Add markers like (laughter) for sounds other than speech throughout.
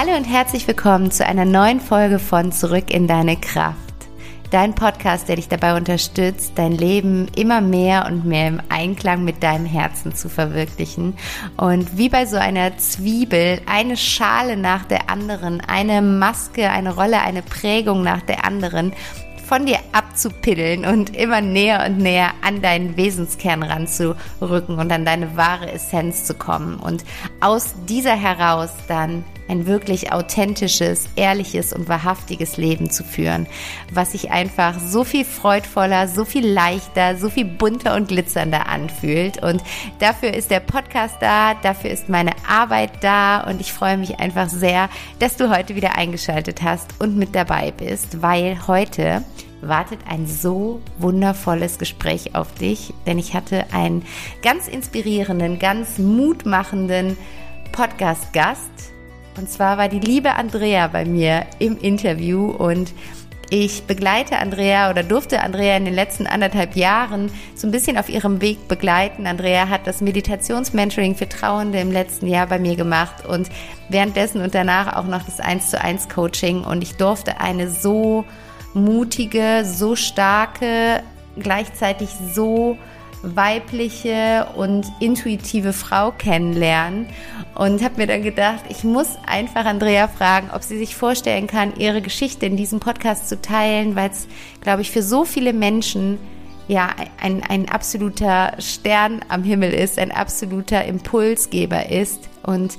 Hallo und herzlich willkommen zu einer neuen Folge von Zurück in deine Kraft. Dein Podcast, der dich dabei unterstützt, dein Leben immer mehr und mehr im Einklang mit deinem Herzen zu verwirklichen. Und wie bei so einer Zwiebel, eine Schale nach der anderen, eine Maske, eine Rolle, eine Prägung nach der anderen von dir abzupiddeln und immer näher und näher an deinen Wesenskern ranzurücken und an deine wahre Essenz zu kommen und aus dieser heraus dann ein wirklich authentisches, ehrliches und wahrhaftiges Leben zu führen, was sich einfach so viel freudvoller, so viel leichter, so viel bunter und glitzernder anfühlt. Und dafür ist der Podcast da, dafür ist meine Arbeit da und ich freue mich einfach sehr, dass du heute wieder eingeschaltet hast und mit dabei bist, weil heute wartet ein so wundervolles Gespräch auf dich, denn ich hatte einen ganz inspirierenden, ganz mutmachenden Podcast-Gast, und zwar war die liebe Andrea bei mir im Interview und ich begleite Andrea oder durfte Andrea in den letzten anderthalb Jahren so ein bisschen auf ihrem Weg begleiten. Andrea hat das Meditationsmentoring für Trauernde im letzten Jahr bei mir gemacht und währenddessen und danach auch noch das 1 zu 1 Coaching und ich durfte eine so mutige, so starke, gleichzeitig so weibliche und intuitive Frau kennenlernen und habe mir dann gedacht, ich muss einfach Andrea fragen, ob sie sich vorstellen kann, ihre Geschichte in diesem Podcast zu teilen, weil es, glaube ich, für so viele Menschen ja ein, ein absoluter Stern am Himmel ist, ein absoluter Impulsgeber ist und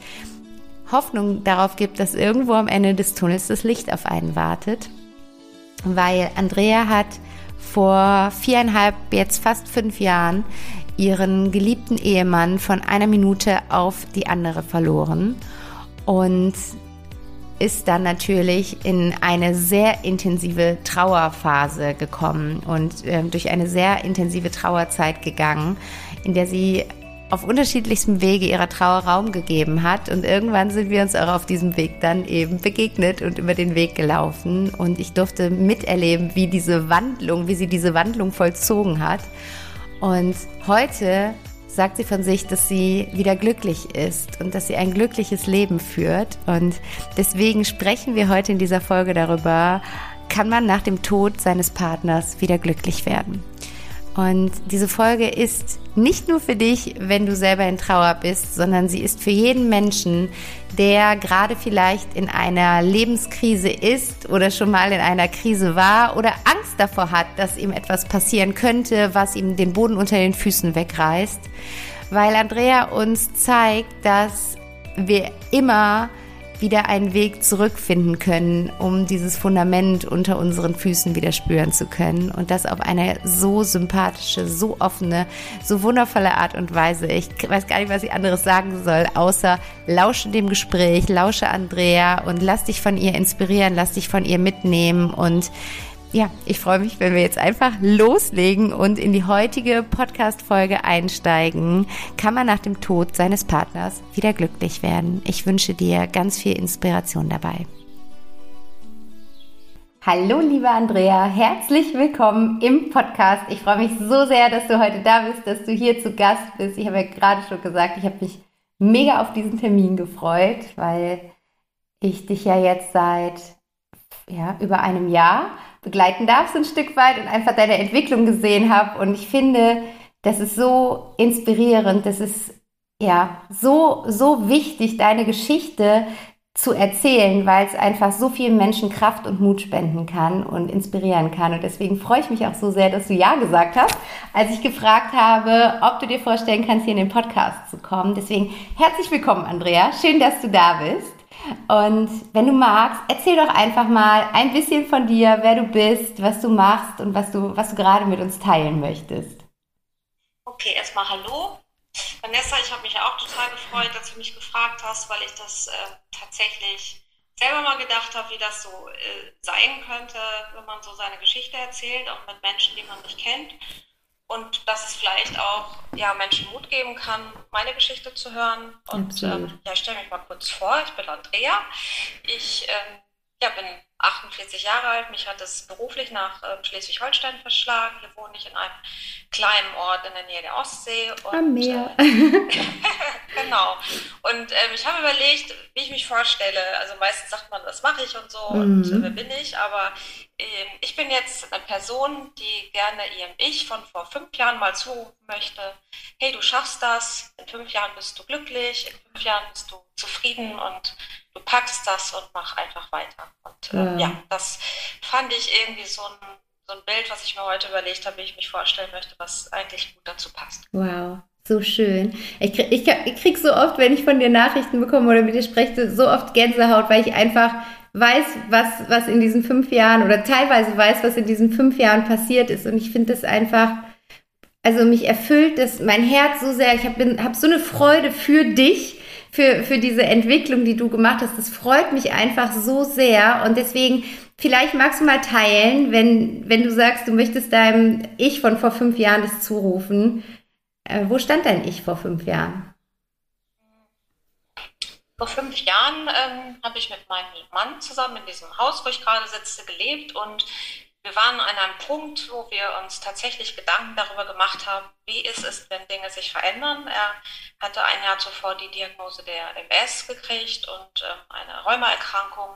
Hoffnung darauf gibt, dass irgendwo am Ende des Tunnels das Licht auf einen wartet. Weil Andrea hat vor viereinhalb, jetzt fast fünf Jahren ihren geliebten Ehemann von einer Minute auf die andere verloren und ist dann natürlich in eine sehr intensive Trauerphase gekommen und äh, durch eine sehr intensive Trauerzeit gegangen, in der sie auf unterschiedlichstem Wege ihrer Trauer Raum gegeben hat. Und irgendwann sind wir uns auch auf diesem Weg dann eben begegnet und über den Weg gelaufen. Und ich durfte miterleben, wie diese Wandlung, wie sie diese Wandlung vollzogen hat. Und heute sagt sie von sich, dass sie wieder glücklich ist und dass sie ein glückliches Leben führt. Und deswegen sprechen wir heute in dieser Folge darüber, kann man nach dem Tod seines Partners wieder glücklich werden? Und diese Folge ist nicht nur für dich, wenn du selber in Trauer bist, sondern sie ist für jeden Menschen, der gerade vielleicht in einer Lebenskrise ist oder schon mal in einer Krise war oder Angst davor hat, dass ihm etwas passieren könnte, was ihm den Boden unter den Füßen wegreißt. Weil Andrea uns zeigt, dass wir immer wieder einen Weg zurückfinden können, um dieses Fundament unter unseren Füßen wieder spüren zu können. Und das auf eine so sympathische, so offene, so wundervolle Art und Weise. Ich weiß gar nicht, was ich anderes sagen soll, außer lausche dem Gespräch, lausche Andrea und lass dich von ihr inspirieren, lass dich von ihr mitnehmen und ja, ich freue mich, wenn wir jetzt einfach loslegen und in die heutige Podcast-Folge einsteigen. Kann man nach dem Tod seines Partners wieder glücklich werden? Ich wünsche dir ganz viel Inspiration dabei. Hallo, liebe Andrea, herzlich willkommen im Podcast. Ich freue mich so sehr, dass du heute da bist, dass du hier zu Gast bist. Ich habe ja gerade schon gesagt, ich habe mich mega auf diesen Termin gefreut, weil ich dich ja jetzt seit ja, über einem Jahr begleiten darf, so ein Stück weit und einfach deine Entwicklung gesehen habe. Und ich finde, das ist so inspirierend, das ist ja so, so wichtig, deine Geschichte zu erzählen, weil es einfach so vielen Menschen Kraft und Mut spenden kann und inspirieren kann. Und deswegen freue ich mich auch so sehr, dass du Ja gesagt hast, als ich gefragt habe, ob du dir vorstellen kannst, hier in den Podcast zu kommen. Deswegen herzlich willkommen, Andrea. Schön, dass du da bist. Und wenn du magst, erzähl doch einfach mal ein bisschen von dir, wer du bist, was du machst und was du, was du gerade mit uns teilen möchtest. Okay, erstmal hallo. Vanessa, ich habe mich auch total gefreut, dass du mich gefragt hast, weil ich das äh, tatsächlich selber mal gedacht habe, wie das so äh, sein könnte, wenn man so seine Geschichte erzählt, auch mit Menschen, die man nicht kennt und dass es vielleicht auch ja, Menschen Mut geben kann, meine Geschichte zu hören. Und ähm, ja, ich stelle mich mal kurz vor, ich bin Andrea. Ich ähm, ja, bin 48 Jahre alt, mich hat es beruflich nach äh, Schleswig-Holstein verschlagen. Hier wohne ich in einem kleinen Ort in der Nähe der Ostsee. Und, Am Meer. Äh, (laughs) genau. Und ähm, ich habe überlegt, wie ich mich vorstelle. Also meistens sagt man, das mache ich und so mhm. und äh, wer bin ich. Aber äh, ich bin jetzt eine Person, die gerne ihrem Ich von vor fünf Jahren mal zurufen möchte, hey, du schaffst das, in fünf Jahren bist du glücklich, in fünf Jahren bist du zufrieden und du packst das und mach einfach weiter. Und äh, ja. ja, das fand ich irgendwie so ein, so ein Bild, was ich mir heute überlegt habe, wie ich mich vorstellen möchte, was eigentlich gut dazu passt. Wow. So schön. Ich, krieg, ich, ich krieg so oft, wenn ich von dir Nachrichten bekomme oder mit dir spreche, so oft Gänsehaut, weil ich einfach weiß, was, was in diesen fünf Jahren oder teilweise weiß, was in diesen fünf Jahren passiert ist. Und ich finde das einfach, also mich erfüllt das mein Herz so sehr. Ich habe hab so eine Freude für dich, für, für diese Entwicklung, die du gemacht hast. Das freut mich einfach so sehr. Und deswegen, vielleicht magst du mal teilen, wenn, wenn du sagst, du möchtest deinem Ich von vor fünf Jahren das zurufen. Äh, wo stand dein Ich vor fünf Jahren? Vor fünf Jahren ähm, habe ich mit meinem Mann zusammen in diesem Haus, wo ich gerade sitze, gelebt und wir waren an einem Punkt, wo wir uns tatsächlich Gedanken darüber gemacht haben, wie ist es, wenn Dinge sich verändern. Er hatte ein Jahr zuvor die Diagnose der MS gekriegt und ähm, eine Rheumaerkrankung.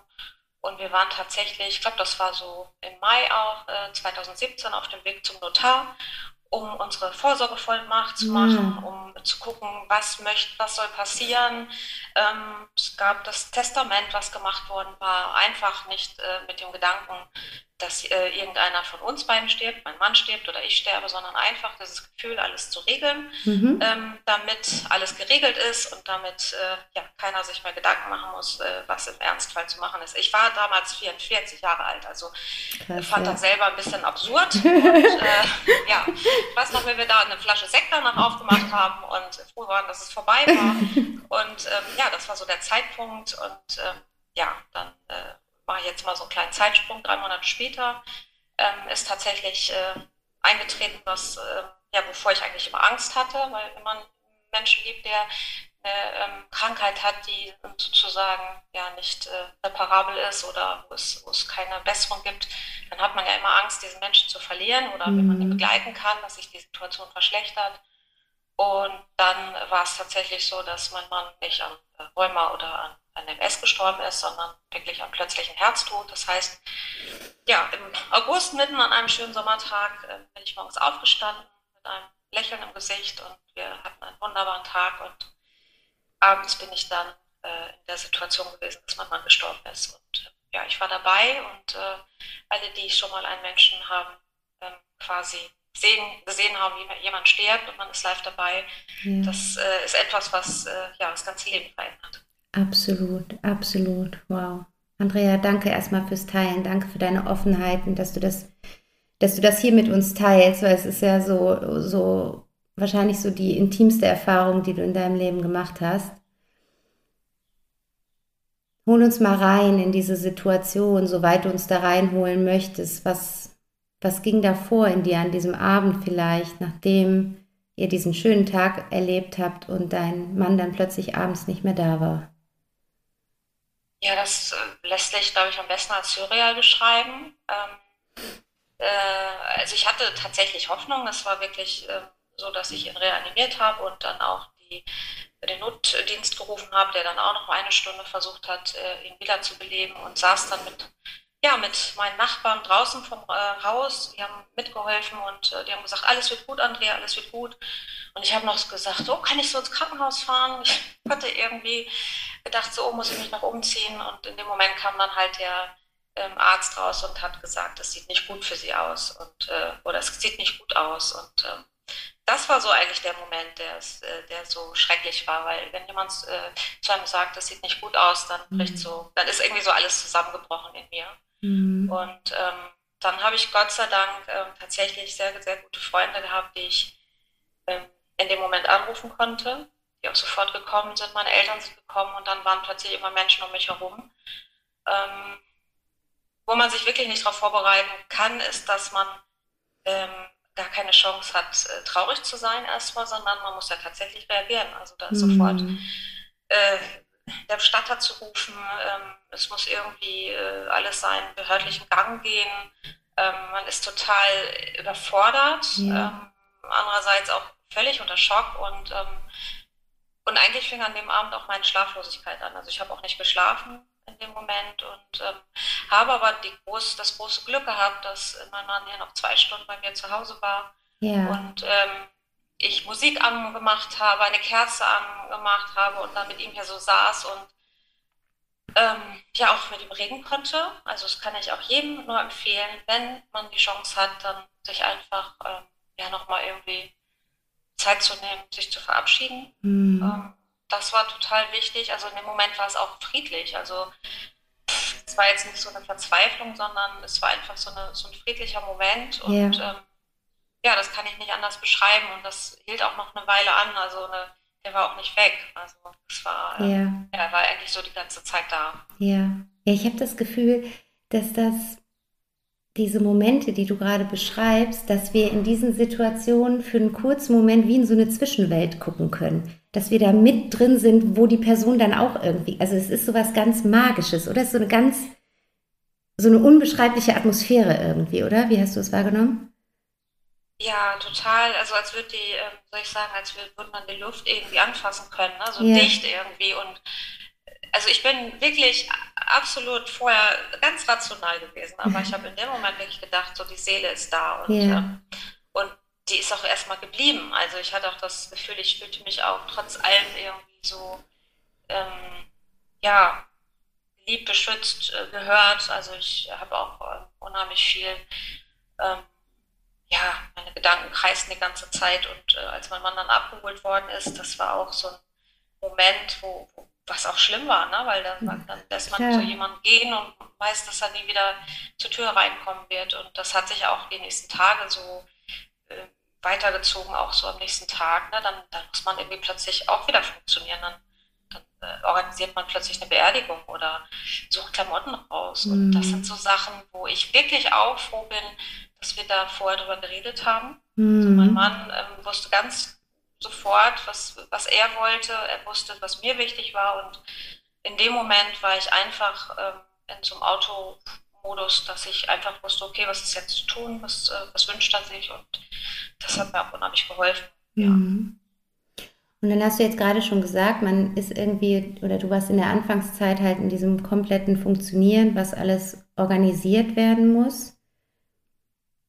Und wir waren tatsächlich, ich glaube, das war so im Mai auch äh, 2017 auf dem Weg zum Notar um unsere Vorsorgevollmacht zu machen, um zu gucken, was möchte, was soll passieren. Ähm, es gab das Testament, was gemacht worden war, einfach nicht äh, mit dem Gedanken, dass äh, irgendeiner von uns beiden stirbt, mein Mann stirbt oder ich sterbe, sondern einfach dieses Gefühl, alles zu regeln, mhm. ähm, damit alles geregelt ist und damit äh, ja, keiner sich mehr Gedanken machen muss, äh, was im Ernstfall zu machen ist. Ich war damals 44 Jahre alt, also Krass, fand ja. das selber ein bisschen absurd. (laughs) und, äh, ja, ich weiß noch, wenn wir da eine Flasche Sekt danach aufgemacht haben und froh waren, dass es vorbei war. (laughs) und ähm, ja, das war so der Zeitpunkt und ähm, ja, dann äh, mache jetzt mal so einen kleinen Zeitsprung, drei Monate später, ähm, ist tatsächlich äh, eingetreten, was, äh, ja, wovor ich eigentlich immer Angst hatte, weil wenn man Menschen liebt, der eine ähm, Krankheit hat, die sozusagen ja nicht äh, reparabel ist oder wo es, wo es keine Besserung gibt, dann hat man ja immer Angst, diesen Menschen zu verlieren oder mhm. wenn man ihn mhm. begleiten kann, dass sich die Situation verschlechtert. Und dann war es tatsächlich so, dass mein Mann nicht an äh, Rheuma oder an an MS gestorben ist, sondern wirklich am plötzlichen Herztod. Das heißt, ja, im August, mitten an einem schönen Sommertag, äh, bin ich morgens aufgestanden mit einem Lächeln im Gesicht und wir hatten einen wunderbaren Tag und abends bin ich dann äh, in der Situation gewesen, dass mein Mann gestorben ist. Und äh, ja, ich war dabei und äh, alle, die schon mal einen Menschen haben, ähm, quasi sehen, gesehen haben, wie jemand stirbt und man ist live dabei, ja. das äh, ist etwas, was äh, ja, das ganze Leben verändert. Absolut, absolut. Wow. Andrea, danke erstmal fürs Teilen. Danke für deine Offenheit und dass du das, dass du das hier mit uns teilst, weil es ist ja so, so wahrscheinlich so die intimste Erfahrung, die du in deinem Leben gemacht hast. Hol uns mal rein in diese Situation, soweit du uns da reinholen möchtest. Was, was ging da vor in dir an diesem Abend vielleicht, nachdem ihr diesen schönen Tag erlebt habt und dein Mann dann plötzlich abends nicht mehr da war? Ja, das äh, lässt sich, glaube ich, am besten als surreal beschreiben. Ähm, äh, also ich hatte tatsächlich Hoffnung. Es war wirklich äh, so, dass ich ihn reanimiert habe und dann auch die, den Notdienst gerufen habe, der dann auch noch eine Stunde versucht hat, äh, ihn wiederzubeleben und saß dann mit, ja, mit meinen Nachbarn draußen vom äh, Haus. Die haben mitgeholfen und äh, die haben gesagt, alles wird gut, Andrea, alles wird gut. Und ich habe noch gesagt, oh, kann ich so ins Krankenhaus fahren? Ich hatte irgendwie gedacht, so muss ich mich noch umziehen. Und in dem Moment kam dann halt der ähm, Arzt raus und hat gesagt, das sieht nicht gut für sie aus und äh, oder es sieht nicht gut aus. Und äh, das war so eigentlich der Moment, der, äh, der so schrecklich war, weil wenn jemand äh, zu einem sagt, das sieht nicht gut aus, dann bricht mhm. so, dann ist irgendwie so alles zusammengebrochen in mir. Mhm. Und ähm, dann habe ich Gott sei Dank äh, tatsächlich sehr, sehr gute Freunde gehabt, die ich ähm, in dem Moment anrufen konnte die auch sofort gekommen sind. Meine Eltern sind gekommen und dann waren plötzlich immer Menschen um mich herum. Ähm, wo man sich wirklich nicht darauf vorbereiten kann, ist, dass man ähm, gar keine Chance hat, äh, traurig zu sein erstmal, sondern man muss ja tatsächlich reagieren. Also da mhm. sofort äh, der Bestatter zu rufen, ähm, es muss irgendwie äh, alles seinen behördlichen Gang gehen. Ähm, man ist total überfordert, ja. Ähm, andererseits auch völlig unter Schock und ähm, und eigentlich fing an dem Abend auch meine Schlaflosigkeit an. Also ich habe auch nicht geschlafen in dem Moment und ähm, habe aber groß, das große Glück gehabt, dass mein Mann hier noch zwei Stunden bei mir zu Hause war ja. und ähm, ich Musik angemacht habe, eine Kerze angemacht habe und dann mit ihm hier so saß und ähm, ja auch mit ihm reden konnte. Also das kann ich auch jedem nur empfehlen, wenn man die Chance hat, dann sich einfach ähm, ja nochmal irgendwie Zeit zu nehmen, sich zu verabschieden. Mhm. Ähm, das war total wichtig. Also in dem Moment war es auch friedlich. Also es war jetzt nicht so eine Verzweiflung, sondern es war einfach so, eine, so ein friedlicher Moment. Und ja. Ähm, ja, das kann ich nicht anders beschreiben. Und das hielt auch noch eine Weile an. Also eine, der war auch nicht weg. Also es war, ja. Ähm, ja, war eigentlich so die ganze Zeit da. Ja, ja ich habe das Gefühl, dass das diese Momente, die du gerade beschreibst, dass wir in diesen Situationen für einen kurzen Moment wie in so eine Zwischenwelt gucken können. Dass wir da mit drin sind, wo die Person dann auch irgendwie, also es ist so was ganz Magisches, oder? Es ist so eine ganz, so eine unbeschreibliche Atmosphäre irgendwie, oder? Wie hast du es wahrgenommen? Ja, total. Also als würde die, ähm, soll ich sagen, als würde man die Luft irgendwie anfassen können, ne? so ja. dicht irgendwie und also ich bin wirklich absolut vorher ganz rational gewesen, aber ich habe in dem Moment wirklich gedacht, so die Seele ist da und, ja. ähm, und die ist auch erstmal geblieben. Also ich hatte auch das Gefühl, ich fühlte mich auch trotz allem irgendwie so, ähm, ja, lieb beschützt äh, gehört. Also ich habe auch äh, unheimlich viel, ähm, ja, meine Gedanken kreisten die ganze Zeit und äh, als mein Mann dann abgeholt worden ist, das war auch so ein Moment, wo, wo was auch schlimm war, ne? weil dann, mhm. dann lässt man ja. zu jemandem gehen und weiß, dass er nie wieder zur Tür reinkommen wird. Und das hat sich auch die nächsten Tage so äh, weitergezogen, auch so am nächsten Tag. Ne? Dann, dann muss man irgendwie plötzlich auch wieder funktionieren. Dann, dann äh, organisiert man plötzlich eine Beerdigung oder sucht Klamotten raus. Mhm. Und das sind so Sachen, wo ich wirklich auch froh bin, dass wir da vorher drüber geredet haben. Mhm. Also mein Mann ähm, wusste ganz sofort, was, was er wollte. Er wusste, was mir wichtig war. Und in dem Moment war ich einfach ähm, in so einem Automodus, dass ich einfach wusste, okay, was ist jetzt zu tun, was, äh, was wünscht er sich. Und das hat mir auch unheimlich geholfen. Ja. Mhm. Und dann hast du jetzt gerade schon gesagt, man ist irgendwie, oder du warst in der Anfangszeit halt in diesem kompletten Funktionieren, was alles organisiert werden muss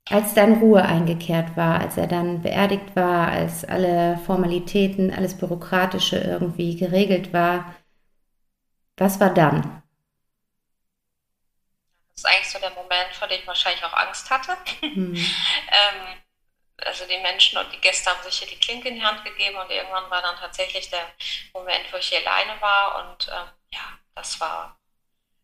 als dann Ruhe eingekehrt war, als er dann beerdigt war, als alle Formalitäten, alles Bürokratische irgendwie geregelt war, was war dann? Das ist eigentlich so der Moment, vor dem ich wahrscheinlich auch Angst hatte. Mhm. (laughs) ähm, also die Menschen und die Gäste haben sich hier die Klinke in die Hand gegeben und irgendwann war dann tatsächlich der Moment, wo ich hier alleine war und ähm, ja, das war.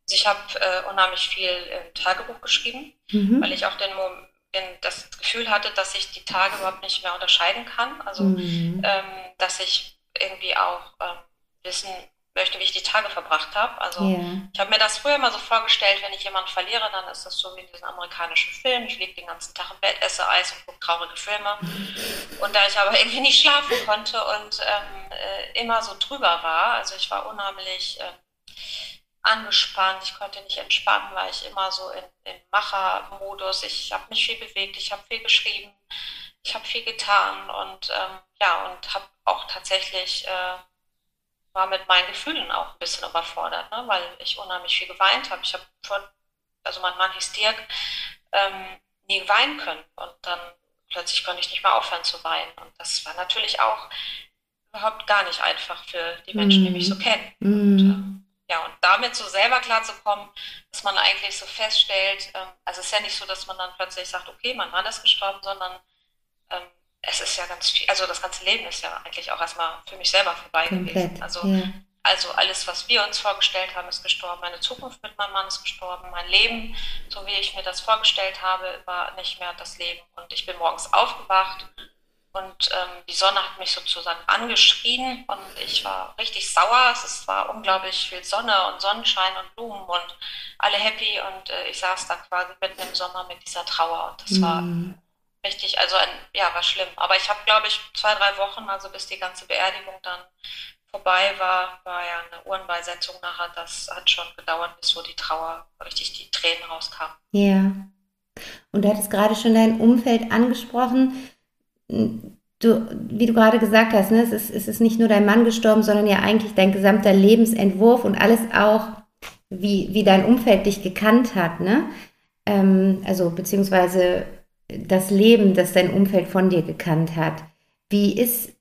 Also ich habe äh, unheimlich viel im Tagebuch geschrieben, mhm. weil ich auch den Moment das Gefühl hatte, dass ich die Tage überhaupt nicht mehr unterscheiden kann. Also, mhm. ähm, dass ich irgendwie auch ähm, wissen möchte, wie ich die Tage verbracht habe. Also, yeah. ich habe mir das früher mal so vorgestellt, wenn ich jemanden verliere, dann ist das so wie in diesem amerikanischen Film. Ich liege den ganzen Tag im Bett, esse Eis und gucke traurige Filme. Und da ich aber irgendwie nicht schlafen konnte und ähm, äh, immer so drüber war, also ich war unheimlich. Äh, angespannt, ich konnte nicht entspannen, weil ich immer so in, im Machermodus, ich habe mich viel bewegt, ich habe viel geschrieben, ich habe viel getan und ähm, ja, und habe auch tatsächlich, äh, war mit meinen Gefühlen auch ein bisschen überfordert, ne? weil ich unheimlich viel geweint habe. Ich habe vor, also mein Mann hieß Dirk, ähm, nie weinen können und dann plötzlich konnte ich nicht mehr aufhören zu weinen und das war natürlich auch überhaupt gar nicht einfach für die Menschen, die mich so mhm. kennen. Mm. Und, ähm, ja, und damit so selber klarzukommen, dass man eigentlich so feststellt, ähm, also es ist ja nicht so, dass man dann plötzlich sagt, okay, mein Mann ist gestorben, sondern ähm, es ist ja ganz viel, also das ganze Leben ist ja eigentlich auch erstmal für mich selber vorbei Komplett, gewesen. Also, ja. also alles, was wir uns vorgestellt haben, ist gestorben. Meine Zukunft mit meinem Mann ist gestorben. Mein Leben, so wie ich mir das vorgestellt habe, war nicht mehr das Leben. Und ich bin morgens aufgewacht und ähm, die Sonne hat mich sozusagen angeschrien und ich war richtig sauer. Es war unglaublich viel Sonne und Sonnenschein und Blumen und alle happy. Und äh, ich saß da quasi mitten im Sommer mit dieser Trauer. Und das mm. war mhm. richtig, also ein, ja, war schlimm. Aber ich habe, glaube ich, zwei, drei Wochen, also bis die ganze Beerdigung dann vorbei war, war ja eine Uhrenbeisetzung nachher. Das hat schon gedauert, bis so die Trauer, richtig die Tränen rauskamen. Ja. Und du hattest gerade schon dein Umfeld angesprochen du, wie du gerade gesagt hast, ne, es, ist, es ist nicht nur dein Mann gestorben, sondern ja eigentlich dein gesamter Lebensentwurf und alles auch, wie, wie dein Umfeld dich gekannt hat, ne? Ähm, also beziehungsweise das Leben, das dein Umfeld von dir gekannt hat. Wie ist,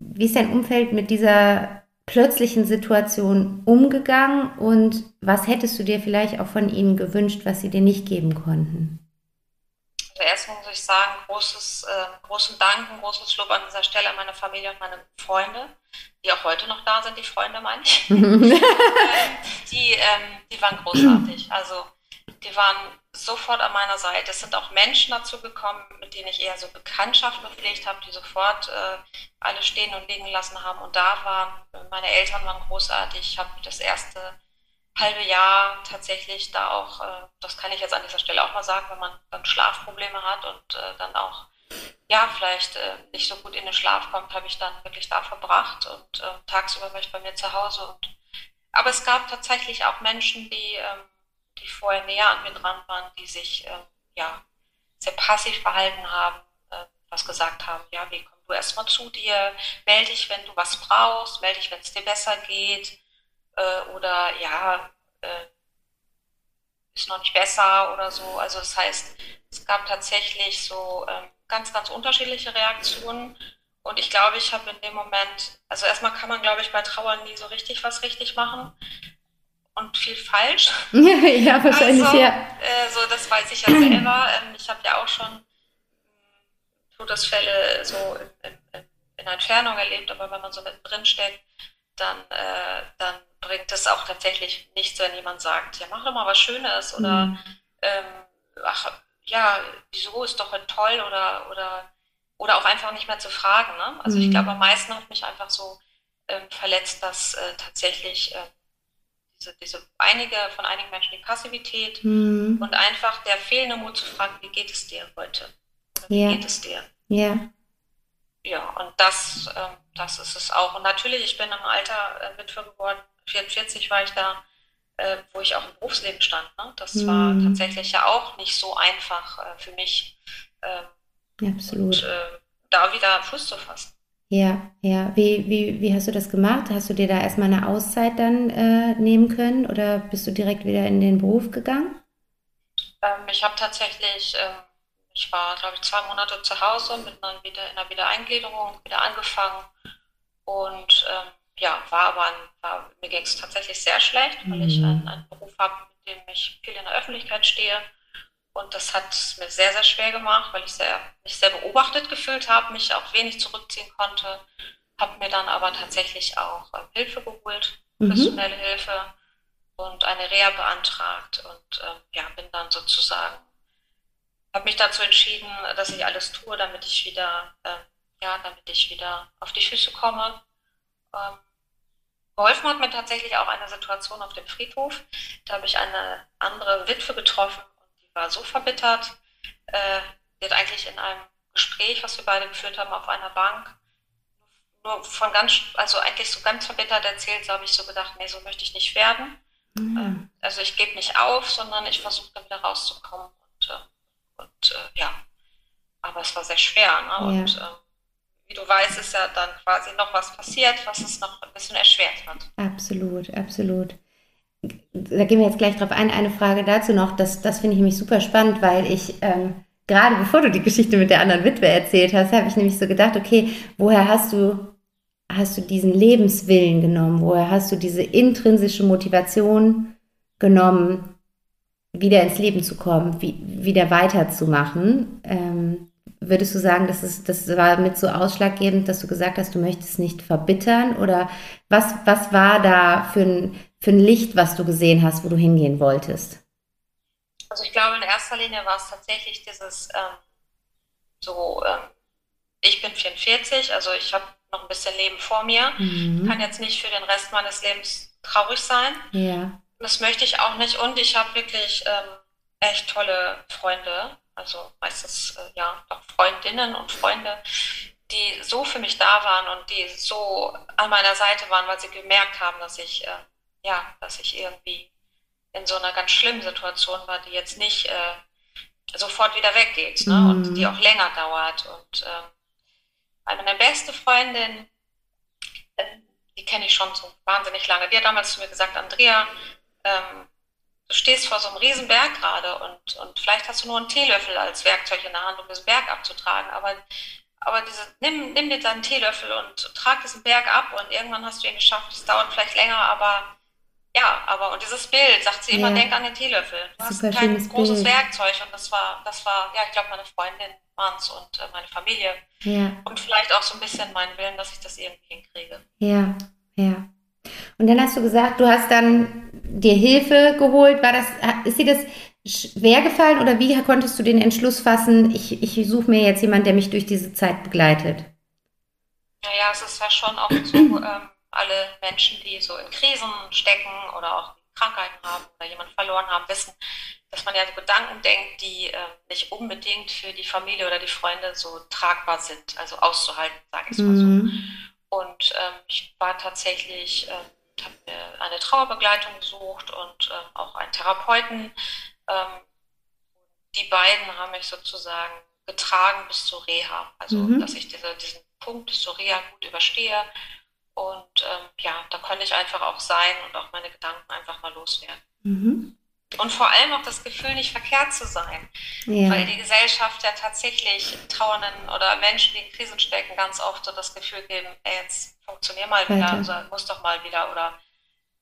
wie ist dein Umfeld mit dieser plötzlichen Situation umgegangen und was hättest du dir vielleicht auch von ihnen gewünscht, was sie dir nicht geben konnten? Erstmal muss ich sagen, großes, äh, großen Dank und großes Lob an dieser Stelle an meine Familie und meine Freunde, die auch heute noch da sind, die Freunde meine ich. (laughs) ähm, die, ähm, die waren großartig. Also die waren sofort an meiner Seite. Es sind auch Menschen dazu gekommen, mit denen ich eher so Bekanntschaft gepflegt habe, die sofort äh, alle stehen und liegen lassen haben und da waren. Meine Eltern waren großartig. Ich habe das erste halbe Jahr tatsächlich da auch, äh, das kann ich jetzt an dieser Stelle auch mal sagen, wenn man dann Schlafprobleme hat und äh, dann auch ja, vielleicht äh, nicht so gut in den Schlaf kommt, habe ich dann wirklich da verbracht und äh, tagsüber war ich bei mir zu Hause. Und, aber es gab tatsächlich auch Menschen, die ähm, die vorher näher an mir dran waren, die sich äh, ja, sehr passiv verhalten haben, äh, was gesagt haben, ja, wie komm du erstmal zu dir, melde dich, wenn du was brauchst, melde dich, wenn es dir besser geht, äh, oder ja, äh, ist noch nicht besser oder so. Also das heißt, es gab tatsächlich so ähm, ganz, ganz unterschiedliche Reaktionen. Und ich glaube, ich habe in dem Moment, also erstmal kann man, glaube ich, bei Trauern nie so richtig was richtig machen und viel falsch. (laughs) ja, wahrscheinlich, also, ja. Äh, so, das weiß ich ja selber. Ähm, ich habe ja auch schon Todesfälle so in, in, in Entfernung erlebt, aber wenn man so drin steckt, dann, äh, dann bringt es auch tatsächlich nichts, wenn jemand sagt, ja, mach doch mal was Schönes oder mhm. ähm, ach, ja, wieso ist doch toll oder, oder, oder auch einfach nicht mehr zu fragen. Ne? Also mhm. ich glaube, am meisten hat mich einfach so ähm, verletzt, dass äh, tatsächlich äh, diese, diese einige, von einigen Menschen die Passivität mhm. und einfach der fehlende Mut zu fragen, wie geht es dir heute? Wie ja. geht es dir? Ja. Ja, und das, äh, das ist es auch. Und natürlich, ich bin im Alter äh, Witwe geworden, 44 war ich da, äh, wo ich auch im Berufsleben stand. Ne? Das mhm. war tatsächlich ja auch nicht so einfach äh, für mich. Ähm, Absolut. Und, äh, da wieder Fuß zu fassen. Ja, ja. Wie, wie, wie hast du das gemacht? Hast du dir da erstmal eine Auszeit dann äh, nehmen können oder bist du direkt wieder in den Beruf gegangen? Ähm, ich habe tatsächlich, ähm, ich war, glaube ich, zwei Monate zu Hause mit einer, wieder, in einer Wiedereingliederung, wieder angefangen und ähm, ja, war aber, ein, war, mir ging es tatsächlich sehr schlecht, weil mhm. ich einen, einen Beruf habe, mit dem ich viel in der Öffentlichkeit stehe und das hat es mir sehr, sehr schwer gemacht, weil ich sehr, mich sehr beobachtet gefühlt habe, mich auch wenig zurückziehen konnte. Habe mir dann aber tatsächlich auch äh, Hilfe geholt, mhm. professionelle Hilfe und eine Reha beantragt und äh, ja, bin dann sozusagen, habe mich dazu entschieden, dass ich alles tue, damit ich wieder, äh, ja, damit ich wieder auf die Füße komme. Ähm, geholfen hat mir tatsächlich auch eine Situation auf dem Friedhof. Da habe ich eine andere Witwe getroffen war so verbittert. Äh, die hat eigentlich in einem Gespräch, was wir beide geführt haben, auf einer Bank, nur von ganz, also eigentlich so ganz verbittert erzählt, so habe ich so gedacht, nee, so möchte ich nicht werden. Mhm. Äh, also ich gebe nicht auf, sondern ich versuche da wieder rauszukommen. Und, äh, äh, ja, aber es war sehr schwer. Ne? Ja. Und äh, wie du weißt, ist ja dann quasi noch was passiert, was es noch ein bisschen erschwert hat. Absolut, absolut da gehen wir jetzt gleich drauf ein, eine Frage dazu noch, das, das finde ich nämlich super spannend, weil ich ähm, gerade bevor du die Geschichte mit der anderen Witwe erzählt hast, habe ich nämlich so gedacht, okay, woher hast du, hast du diesen Lebenswillen genommen? Woher hast du diese intrinsische Motivation genommen, wieder ins Leben zu kommen, wie, wieder weiterzumachen? Ähm, würdest du sagen, das, ist, das war mit so ausschlaggebend, dass du gesagt hast, du möchtest nicht verbittern? Oder was, was war da für ein, für ein Licht, was du gesehen hast, wo du hingehen wolltest? Also ich glaube, in erster Linie war es tatsächlich dieses ähm, so, ähm, ich bin 44, also ich habe noch ein bisschen Leben vor mir, mhm. kann jetzt nicht für den Rest meines Lebens traurig sein. Ja. Das möchte ich auch nicht und ich habe wirklich ähm, echt tolle Freunde, also meistens äh, ja auch Freundinnen und Freunde, die so für mich da waren und die so an meiner Seite waren, weil sie gemerkt haben, dass ich äh, ja, dass ich irgendwie in so einer ganz schlimmen Situation war, die jetzt nicht äh, sofort wieder weggeht ne? Mhm. und die auch länger dauert. Und äh, meine beste Freundin, äh, die kenne ich schon so wahnsinnig lange. Die hat damals zu mir gesagt, Andrea, ähm, du stehst vor so einem riesen Berg gerade und, und vielleicht hast du nur einen Teelöffel als Werkzeug in der Hand, um diesen Berg abzutragen, aber, aber diese, nimm, nimm dir deinen Teelöffel und trag diesen Berg ab und irgendwann hast du ihn geschafft. Es dauert vielleicht länger, aber ja, aber und dieses Bild, sagt sie immer, ja. denk an den Teelöffel. Du Super hast kein großes Bild. Werkzeug und das war, das war, ja, ich glaube, meine Freundin es und äh, meine Familie. Ja. Und vielleicht auch so ein bisschen meinen Willen, dass ich das irgendwie hinkriege. Ja, ja. Und dann hast du gesagt, du hast dann dir Hilfe geholt. War das, ist dir das schwer gefallen oder wie konntest du den Entschluss fassen, ich, ich suche mir jetzt jemanden, der mich durch diese Zeit begleitet? Naja, es ist ja schon auch so, ähm, alle Menschen, die so in Krisen stecken oder auch Krankheiten haben oder jemanden verloren haben, wissen, dass man ja Gedanken denkt, die äh, nicht unbedingt für die Familie oder die Freunde so tragbar sind, also auszuhalten, sage ich es mal so. Mhm. Und ähm, ich war tatsächlich, ähm, habe mir eine Trauerbegleitung gesucht und ähm, auch einen Therapeuten. Ähm, die beiden haben mich sozusagen getragen bis zur Reha. Also, mhm. dass ich diese, diesen Punkt bis zur Reha gut überstehe. Und ähm, ja, da konnte ich einfach auch sein und auch meine Gedanken einfach mal loswerden. Mhm. Und vor allem auch das Gefühl, nicht verkehrt zu sein. Ja. Weil die Gesellschaft ja tatsächlich Trauernden oder Menschen, die in Krisen stecken, ganz oft so das Gefühl geben, ey, jetzt funktionier mal wieder, also, muss doch mal wieder. Oder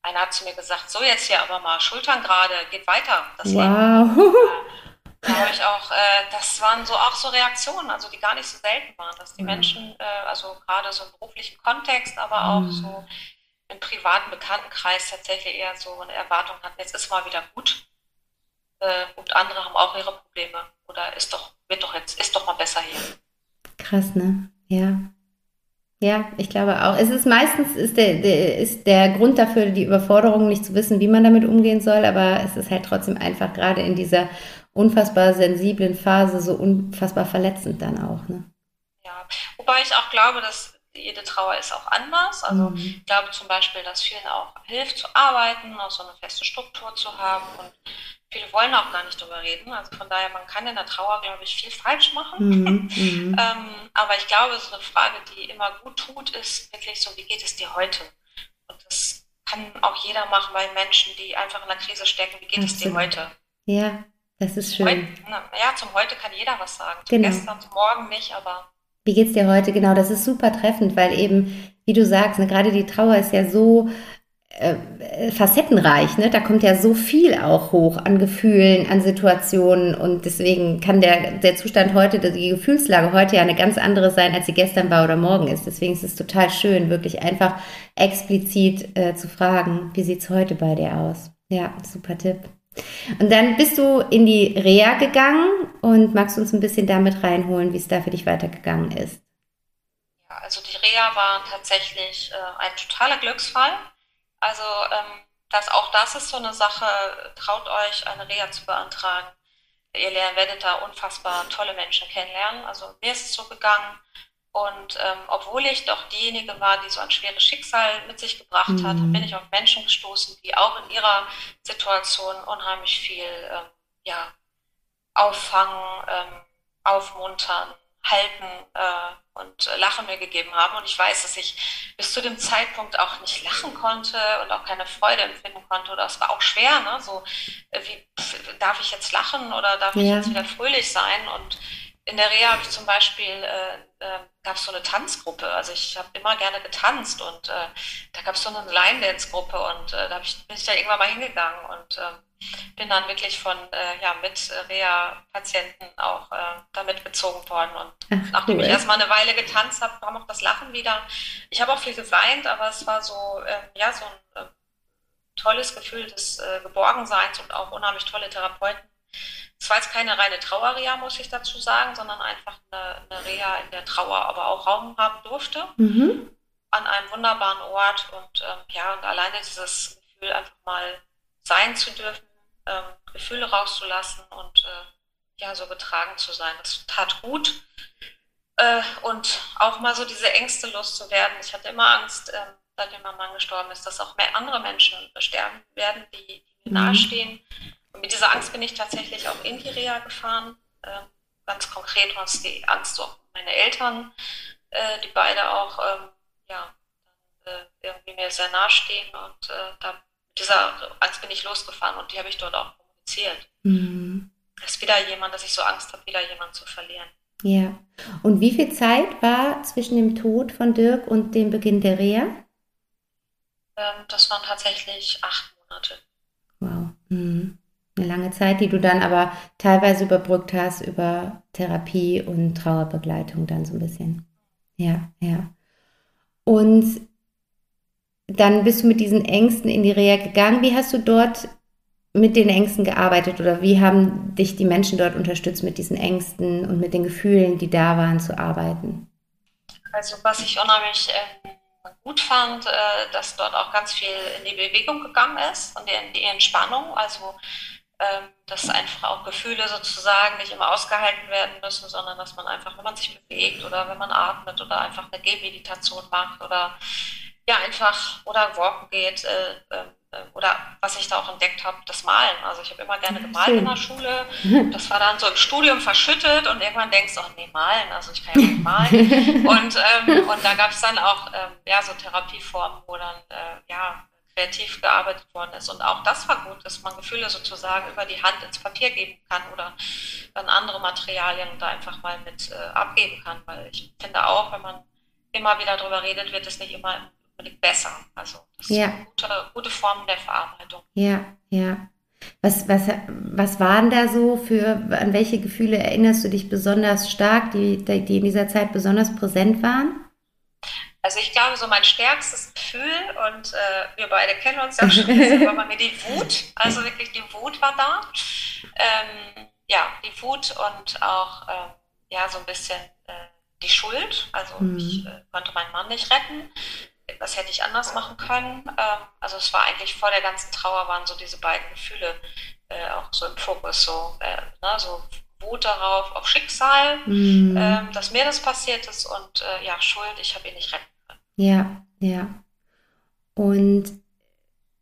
einer hat zu mir gesagt, so jetzt hier aber mal Schultern gerade, geht weiter. Das wow. (laughs) (laughs) da habe ich auch, äh, das waren so auch so Reaktionen, also die gar nicht so selten waren, dass die mhm. Menschen, äh, also gerade so im beruflichen Kontext, aber auch mhm. so im privaten Bekanntenkreis tatsächlich eher so eine Erwartung hatten, jetzt ist mal wieder gut. Äh, und andere haben auch ihre Probleme. Oder ist doch, wird doch jetzt, ist doch mal besser hier. Krass, ne? Ja. Ja, ich glaube auch. Es ist meistens ist der, der, ist der Grund dafür die Überforderung, nicht zu wissen, wie man damit umgehen soll, aber es ist halt trotzdem einfach gerade in dieser unfassbar sensiblen Phase so unfassbar verletzend dann auch. Ne? Ja, wobei ich auch glaube, dass jede Trauer ist auch anders. Also mhm. ich glaube zum Beispiel, dass vielen auch hilft zu arbeiten, auch so eine feste Struktur zu haben und viele wollen auch gar nicht darüber reden. Also von daher, man kann in der Trauer, glaube ich, viel falsch machen. Mhm. mhm. (laughs) ähm, aber ich glaube, so eine Frage, die immer gut tut, ist wirklich so, wie geht es dir heute? Und das kann auch jeder machen bei Menschen, die einfach in der Krise stecken. Wie geht Absolut. es dir heute? Ja, das ist schön. Heute, na, ja, zum Heute kann jeder was sagen. Zum genau. Gestern, zum Morgen nicht, aber wie geht's dir heute? Genau, das ist super treffend, weil eben, wie du sagst, ne, gerade die Trauer ist ja so äh, facettenreich, ne? Da kommt ja so viel auch hoch an Gefühlen, an Situationen und deswegen kann der, der Zustand heute, die Gefühlslage heute ja eine ganz andere sein, als sie gestern war oder morgen ist. Deswegen ist es total schön, wirklich einfach explizit äh, zu fragen, wie sieht's heute bei dir aus? Ja, super Tipp. Und dann bist du in die Reha gegangen und magst uns ein bisschen damit reinholen, wie es da für dich weitergegangen ist? Ja, also die Reha war tatsächlich äh, ein totaler Glücksfall. Also ähm, das, auch das ist so eine Sache, traut euch, eine Reha zu beantragen. Ihr werdet da unfassbar tolle Menschen kennenlernen. Also mir ist es so gegangen. Und ähm, obwohl ich doch diejenige war, die so ein schweres Schicksal mit sich gebracht mhm. hat, bin ich auf Menschen gestoßen, die auch in ihrer Situation unheimlich viel ähm, ja, auffangen, ähm, aufmuntern, halten äh, und äh, Lachen mir gegeben haben. Und ich weiß, dass ich bis zu dem Zeitpunkt auch nicht lachen konnte und auch keine Freude empfinden konnte. Oder es war auch schwer, ne? So, äh, wie darf ich jetzt lachen oder darf ja. ich jetzt wieder fröhlich sein? Und in der Reha habe ich zum Beispiel, äh, äh, gab es so eine Tanzgruppe. Also ich habe immer gerne getanzt und äh, da gab es so eine Line-Dance-Gruppe und äh, da ich, bin ich da irgendwann mal hingegangen und äh, bin dann wirklich von äh, ja, mit Reha-Patienten auch damit bezogen worden. Und Ach, nachdem cool. ich erstmal eine Weile getanzt habe, kam auch das Lachen wieder. Ich habe auch viel geweint, aber es war so, ja, so ein tolles Gefühl des Geborgenseins und auch unheimlich tolle Therapeuten es war jetzt keine reine Trauerreha, muss ich dazu sagen, sondern einfach eine, eine Reha, in der Trauer aber auch Raum haben durfte. Mhm. An einem wunderbaren Ort und ähm, ja, und alleine dieses Gefühl, einfach mal sein zu dürfen, ähm, Gefühle rauszulassen und äh, ja, so getragen zu sein. Das tat gut. Äh, und auch mal so diese Ängste loszuwerden. Ich hatte immer Angst, äh, seitdem mein Mann gestorben ist, dass auch mehr andere Menschen sterben werden, die, die mir mhm. nahestehen. Mit dieser Angst bin ich tatsächlich auch in die Reha gefahren. Äh, ganz konkret war es die Angst um meine Eltern. äh, die beide auch ähm, ja, äh, irgendwie mir sehr nahestehen und äh, da mit dieser Angst bin ich losgefahren und die habe ich dort auch kommuniziert. Mhm. Ist wieder jemand, dass ich so Angst habe, wieder jemanden zu verlieren. Ja. Und wie viel Zeit war zwischen dem Tod von Dirk und dem Beginn der Reha? Ähm, das waren tatsächlich acht Monate. Wow. Mhm. Eine lange Zeit, die du dann aber teilweise überbrückt hast über Therapie und Trauerbegleitung dann so ein bisschen. Ja, ja. Und dann bist du mit diesen Ängsten in die Reha gegangen. Wie hast du dort mit den Ängsten gearbeitet oder wie haben dich die Menschen dort unterstützt, mit diesen Ängsten und mit den Gefühlen, die da waren, zu arbeiten? Also was ich unheimlich äh, gut fand, äh, dass dort auch ganz viel in die Bewegung gegangen ist und in die Entspannung. Also dass einfach auch Gefühle sozusagen nicht immer ausgehalten werden müssen, sondern dass man einfach, wenn man sich bewegt oder wenn man atmet oder einfach eine Gehmeditation macht oder ja einfach oder walken geht äh, äh, oder was ich da auch entdeckt habe, das Malen. Also ich habe immer gerne gemalt Schön. in der Schule. Das war dann so im Studium verschüttet und irgendwann denkst du, oh nee, malen, also ich kann ja nicht malen. (laughs) und, ähm, und da gab es dann auch ähm, ja, so Therapieformen, wo dann äh, ja, kreativ gearbeitet worden ist. Und auch das war gut, dass man Gefühle sozusagen über die Hand ins Papier geben kann oder dann andere Materialien da einfach mal mit äh, abgeben kann. Weil ich finde auch, wenn man immer wieder darüber redet, wird es nicht immer unbedingt besser. Also das ja. eine gute, gute Form der Verarbeitung. Ja, ja. Was, was, was waren da so für, an welche Gefühle erinnerst du dich besonders stark, die, die in dieser Zeit besonders präsent waren? Also ich glaube, so mein stärkstes Gefühl, und äh, wir beide kennen uns ja schon, war (laughs) bei mir die Wut. Also wirklich die Wut war da. Ähm, ja, die Wut und auch ähm, ja, so ein bisschen äh, die Schuld. Also mhm. ich äh, konnte meinen Mann nicht retten was hätte ich anders machen können. Ähm, also es war eigentlich vor der ganzen Trauer waren so diese beiden Gefühle äh, auch so im Fokus, so, äh, ne, so Wut darauf, auf Schicksal, mhm. ähm, dass mir das passiert ist und äh, ja, Schuld, ich habe ihn nicht retten. Ja, ja. Und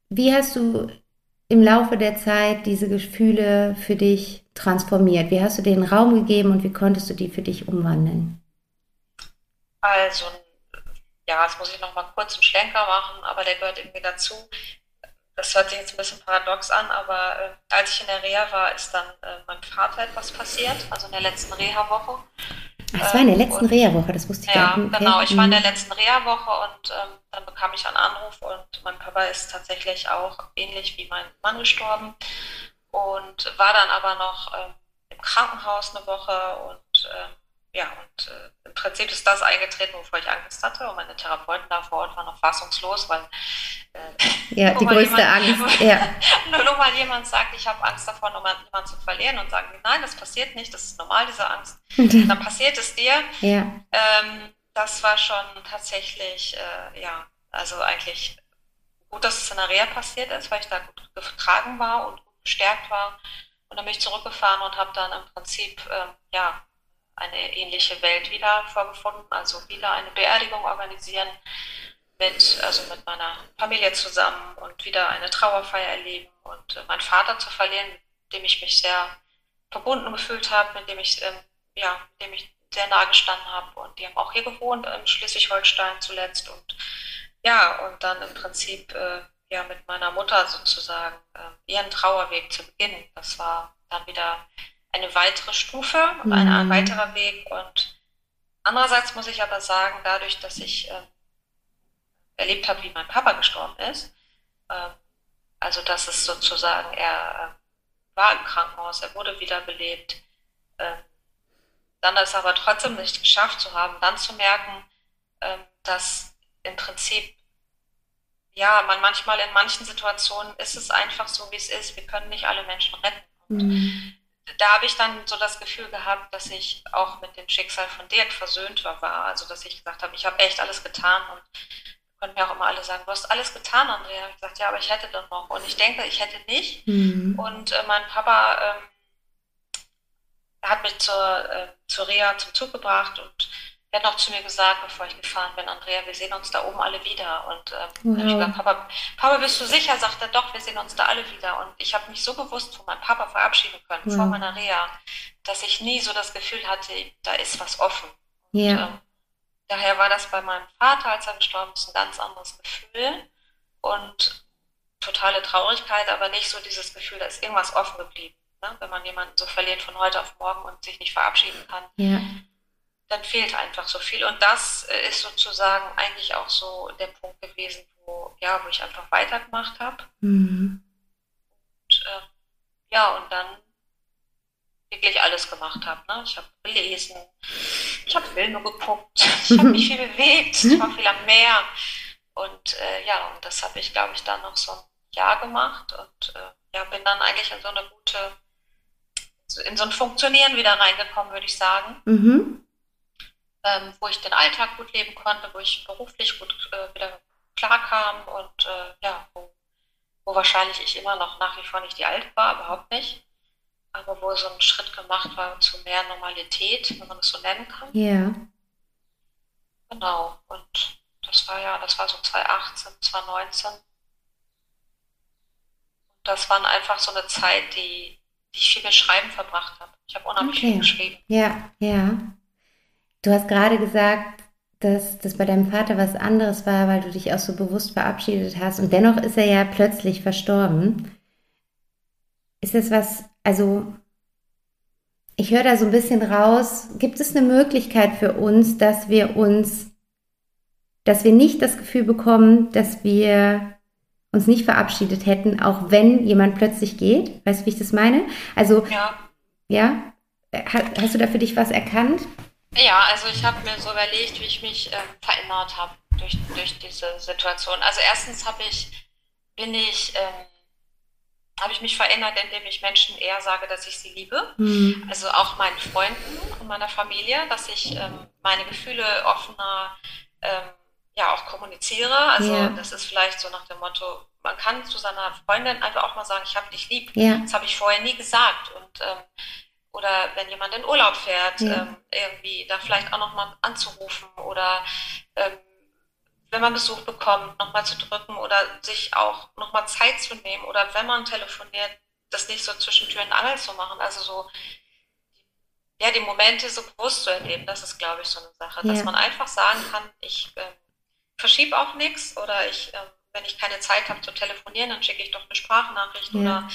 wie hast du im Laufe der Zeit diese Gefühle für dich transformiert? Wie hast du denen Raum gegeben und wie konntest du die für dich umwandeln? Also ja, jetzt muss ich noch mal kurz einen Schlenker machen, aber der gehört irgendwie dazu. Das hört sich jetzt ein bisschen paradox an, aber äh, als ich in der Reha war, ist dann äh, meinem Vater etwas passiert, also in der letzten Reha-Woche. Es war in der ähm, letzten Reha-Woche, das wusste ich ja, gar nicht. Ja, genau. Ich war in der mhm. letzten Reha-Woche und ähm, dann bekam ich einen Anruf und mein Papa ist tatsächlich auch ähnlich wie mein Mann gestorben und war dann aber noch ähm, im Krankenhaus eine Woche und ähm, ja, und äh, im Prinzip ist das eingetreten, wovor ich Angst hatte. Und meine Therapeuten da vor Ort waren noch fassungslos, weil. Äh, ja, die größte jemand, Angst. (laughs) Ja. nur, nur mal jemand sagt, ich habe Angst davor, jemanden zu verlieren und sagen, nein, das passiert nicht, das ist normal, diese Angst. (laughs) dann passiert es dir. Ja. Ähm, das war schon tatsächlich, äh, ja, also eigentlich gut, dass es in der Reha passiert ist, weil ich da gut getragen war und gut gestärkt war. Und dann bin ich zurückgefahren und habe dann im Prinzip, äh, ja, eine ähnliche Welt wieder vorgefunden, also wieder eine Beerdigung organisieren mit, also mit meiner Familie zusammen und wieder eine Trauerfeier erleben und äh, meinen Vater zu verlieren, mit dem ich mich sehr verbunden gefühlt habe, mit dem ich, ähm, ja, mit dem ich sehr nah gestanden habe und die haben auch hier gewohnt in Schleswig-Holstein zuletzt und ja, und dann im Prinzip äh, ja mit meiner Mutter sozusagen äh, ihren Trauerweg zu beginnen. Das war dann wieder eine weitere Stufe und ein, ein mhm. weiterer Weg. Und andererseits muss ich aber sagen, dadurch, dass ich äh, erlebt habe, wie mein Papa gestorben ist, äh, also dass es sozusagen, er äh, war im Krankenhaus, er wurde wiederbelebt, ähm, dann es aber trotzdem nicht geschafft zu haben, dann zu merken, ähm, dass im Prinzip ja, man manchmal in manchen Situationen ist es einfach so, wie es ist. Wir können nicht alle Menschen retten. Mhm da habe ich dann so das Gefühl gehabt, dass ich auch mit dem Schicksal von Dirk versöhnt war. Also dass ich gesagt habe, ich habe echt alles getan und konnten mir auch immer alle sagen, du hast alles getan, Andrea. Ich gesagt, ja, aber ich hätte doch noch. Und ich denke, ich hätte nicht. Mhm. Und äh, mein Papa ähm, hat mich zur, äh, zur Reha zum Zug gebracht und er hat noch zu mir gesagt, bevor ich gefahren bin, Andrea, wir sehen uns da oben alle wieder. Und ähm, habe ich gesagt, Papa, Papa, bist du sicher? Sagt er, doch, wir sehen uns da alle wieder. Und ich habe mich so bewusst von meinem Papa verabschieden können, wow. vor meiner Reha, dass ich nie so das Gefühl hatte, da ist was offen. Ja. Und, ähm, daher war das bei meinem Vater, als er gestorben ist, ein ganz anderes Gefühl und totale Traurigkeit, aber nicht so dieses Gefühl, da ist irgendwas offen geblieben. Ne? Wenn man jemanden so verliert von heute auf morgen und sich nicht verabschieden kann, ja. dann fehlt einfach so viel. Und das äh, ist sozusagen eigentlich auch so der Punkt gewesen, wo, ja, wo ich einfach weitergemacht habe. Mhm. Und, äh, ja, und dann wirklich alles gemacht habe. Ne? Ich habe gelesen, ich habe Filme geguckt, ich habe mich viel (laughs) bewegt, ich war viel am Meer. Und äh, ja, und das habe ich, glaube ich, dann noch so ein Jahr gemacht und äh, ja, bin dann eigentlich in so eine gute, in so ein Funktionieren wieder reingekommen, würde ich sagen. Mhm. Ähm, wo ich den Alltag gut leben konnte, wo ich beruflich gut äh, wieder klarkam und äh, ja, wo, wo wahrscheinlich ich immer noch nach wie vor nicht die Alte war, überhaupt nicht aber wo so ein Schritt gemacht war zu mehr Normalität, wenn man das so nennen kann. Ja. Genau. Und das war ja, das war so 2018, 2019. Und das war einfach so eine Zeit, die, die ich viel mit Schreiben verbracht habe. Ich habe unheimlich okay. viel geschrieben. Ja, ja. Du hast gerade gesagt, dass das bei deinem Vater was anderes war, weil du dich auch so bewusst verabschiedet hast. Und dennoch ist er ja plötzlich verstorben. Ist das was, also ich höre da so ein bisschen raus, gibt es eine Möglichkeit für uns, dass wir uns, dass wir nicht das Gefühl bekommen, dass wir uns nicht verabschiedet hätten, auch wenn jemand plötzlich geht? Weißt du, wie ich das meine? Also, ja. ja? Hast du da für dich was erkannt? Ja, also ich habe mir so überlegt, wie ich mich äh, verändert habe durch, durch diese Situation. Also erstens habe ich, bin ich ähm, habe ich mich verändert, indem ich Menschen eher sage, dass ich sie liebe. Mhm. Also auch meinen Freunden und meiner Familie, dass ich ähm, meine Gefühle offener ähm, ja auch kommuniziere. Also yeah. das ist vielleicht so nach dem Motto, man kann zu seiner Freundin einfach auch mal sagen, ich habe dich lieb. Yeah. Das habe ich vorher nie gesagt. Und ähm, oder wenn jemand in Urlaub fährt, yeah. irgendwie da vielleicht auch noch mal anzurufen oder ähm, wenn man Besuch bekommt, nochmal zu drücken oder sich auch nochmal Zeit zu nehmen oder wenn man telefoniert, das nicht so zwischen Tür und Angel zu machen. Also so, ja, die Momente so bewusst zu erleben, das ist, glaube ich, so eine Sache. Ja. Dass man einfach sagen kann, ich äh, verschiebe auch nichts oder ich, äh, wenn ich keine Zeit habe zu telefonieren, dann schicke ich doch eine Sprachnachricht ja. oder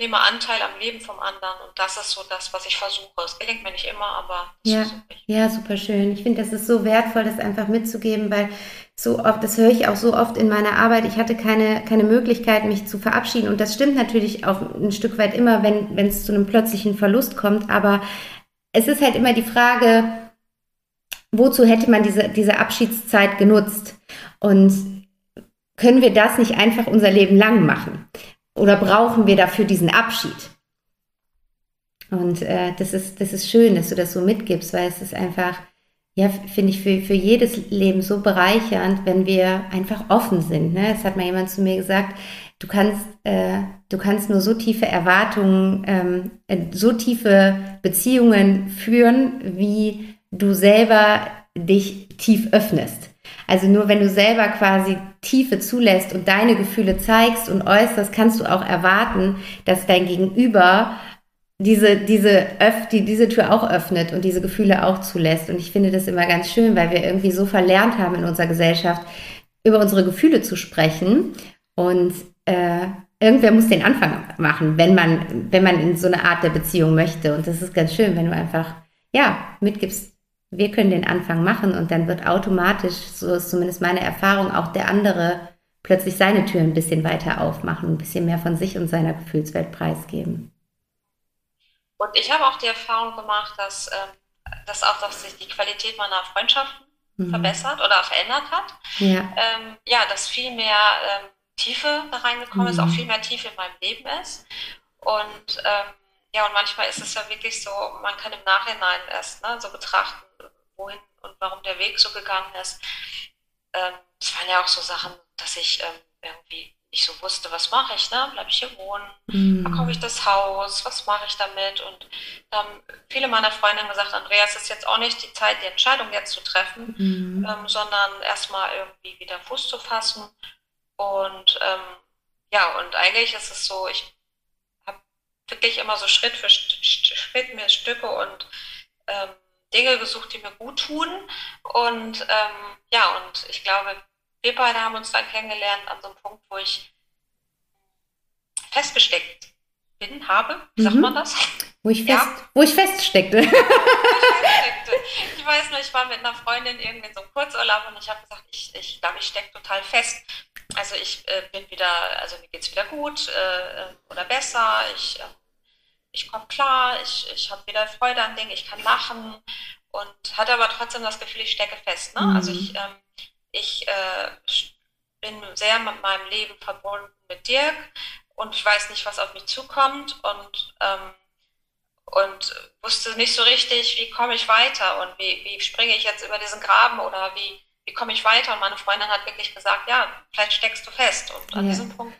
nehme Anteil am Leben vom anderen und das ist so das, was ich versuche. Es gelingt mir nicht immer, aber ja, ja, super schön. Ich finde, das ist so wertvoll, das einfach mitzugeben, weil so oft, das höre ich auch so oft in meiner Arbeit. Ich hatte keine, keine Möglichkeit, mich zu verabschieden und das stimmt natürlich auch ein Stück weit immer, wenn, es zu einem plötzlichen Verlust kommt, aber es ist halt immer die Frage, wozu hätte man diese, diese Abschiedszeit genutzt? Und können wir das nicht einfach unser Leben lang machen? Oder brauchen wir dafür diesen Abschied? Und äh, das, ist, das ist schön, dass du das so mitgibst, weil es ist einfach, ja, finde ich, für, für jedes Leben so bereichernd, wenn wir einfach offen sind. Ne? Es hat mal jemand zu mir gesagt, du kannst, äh, du kannst nur so tiefe Erwartungen, ähm, äh, so tiefe Beziehungen führen, wie du selber dich tief öffnest. Also nur wenn du selber quasi Tiefe zulässt und deine Gefühle zeigst und äußerst, kannst du auch erwarten, dass dein Gegenüber diese, diese, öff, die, diese Tür auch öffnet und diese Gefühle auch zulässt. Und ich finde das immer ganz schön, weil wir irgendwie so verlernt haben in unserer Gesellschaft, über unsere Gefühle zu sprechen. Und äh, irgendwer muss den Anfang machen, wenn man, wenn man in so eine Art der Beziehung möchte. Und das ist ganz schön, wenn du einfach, ja, mitgibst, wir können den Anfang machen und dann wird automatisch, so ist zumindest meine Erfahrung, auch der andere plötzlich seine Tür ein bisschen weiter aufmachen, ein bisschen mehr von sich und seiner Gefühlswelt preisgeben. Und ich habe auch die Erfahrung gemacht, dass, ähm, dass auch dass sich die Qualität meiner Freundschaften mhm. verbessert oder verändert hat. Ja, ähm, ja dass viel mehr ähm, Tiefe da reingekommen mhm. ist, auch viel mehr Tiefe in meinem Leben ist. Und ähm, ja, und manchmal ist es ja wirklich so, man kann im Nachhinein erst ne, so betrachten, wohin und warum der Weg so gegangen ist. Ähm, es waren ja auch so Sachen, dass ich ähm, irgendwie nicht so wusste, was mache ich, ne? Bleibe ich hier wohnen? Mhm. Verkaufe ich das Haus? Was mache ich damit? Und da haben viele meiner Freunde gesagt, Andreas, ist jetzt auch nicht die Zeit, die Entscheidung jetzt zu treffen, mhm. ähm, sondern erstmal irgendwie wieder Fuß zu fassen. Und ähm, ja, und eigentlich ist es so, ich habe wirklich immer so Schritt für Schritt mir Stücke und ähm, Dinge gesucht, die mir gut tun. Und ähm, ja, und ich glaube, wir beide haben uns dann kennengelernt an so einem Punkt, wo ich festgesteckt bin, habe. Wie sagt mhm. man das? Wo ich, fest, ja. wo ich feststeckte. (laughs) ich weiß noch, ich war mit einer Freundin irgendwie in so einem Kurzurlaub und ich habe gesagt, ich, ich glaube, ich stecke total fest. Also ich äh, bin wieder, also mir geht es wieder gut äh, oder besser. Ich, äh, ich komme klar, ich, ich habe wieder Freude an Dingen, ich kann lachen und hatte aber trotzdem das Gefühl, ich stecke fest. Ne? Mhm. Also ich, ähm, ich äh, bin sehr mit meinem Leben verbunden mit Dirk und ich weiß nicht, was auf mich zukommt und, ähm, und wusste nicht so richtig, wie komme ich weiter und wie, wie springe ich jetzt über diesen Graben oder wie, wie komme ich weiter? Und meine Freundin hat wirklich gesagt, ja, vielleicht steckst du fest. Und an ja. diesem Punkt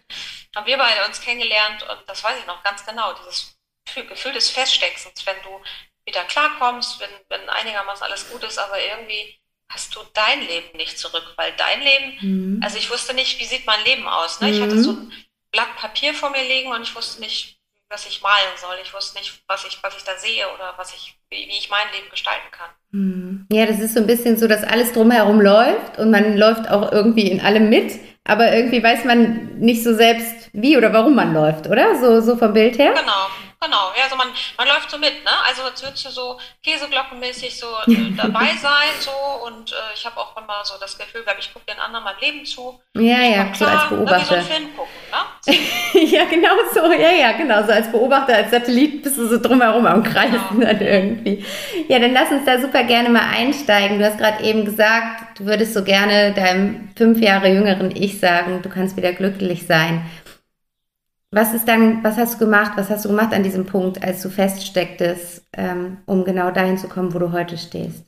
haben wir beide uns kennengelernt und das weiß ich noch ganz genau, dieses Gefühl des Feststeckens, wenn du wieder klarkommst, wenn, wenn einigermaßen alles gut ist, aber irgendwie hast du dein Leben nicht zurück, weil dein Leben, mhm. also ich wusste nicht, wie sieht mein Leben aus. Ne? Ich hatte so ein Blatt Papier vor mir liegen und ich wusste nicht, was ich malen soll. Ich wusste nicht, was ich, was ich da sehe oder was ich, wie, ich mein Leben gestalten kann. Hm. Ja, das ist so ein bisschen so, dass alles drumherum läuft und man läuft auch irgendwie in allem mit, aber irgendwie weiß man nicht so selbst, wie oder warum man läuft, oder? So, so vom Bild her? Genau, Genau, ja, also man, man läuft so mit, ne? Also als würdest du so käseglockenmäßig so äh, (laughs) dabei sein, so und äh, ich habe auch immer so das Gefühl, glaube ich, gucke den anderen mein Leben zu. Ja, ja, klar, so als Beobachter. so einen Film gucken, ne? (laughs) ja, genau so, ja, ja, genau, so als Beobachter, als Satellit bist du so drumherum am Kreisen genau. dann irgendwie. Ja, dann lass uns da super gerne mal einsteigen. Du hast gerade eben gesagt, du würdest so gerne deinem fünf Jahre jüngeren Ich sagen, du kannst wieder glücklich sein. Was ist dann, was hast du gemacht, was hast du gemacht an diesem Punkt, als du feststecktest, ähm, um genau dahin zu kommen, wo du heute stehst?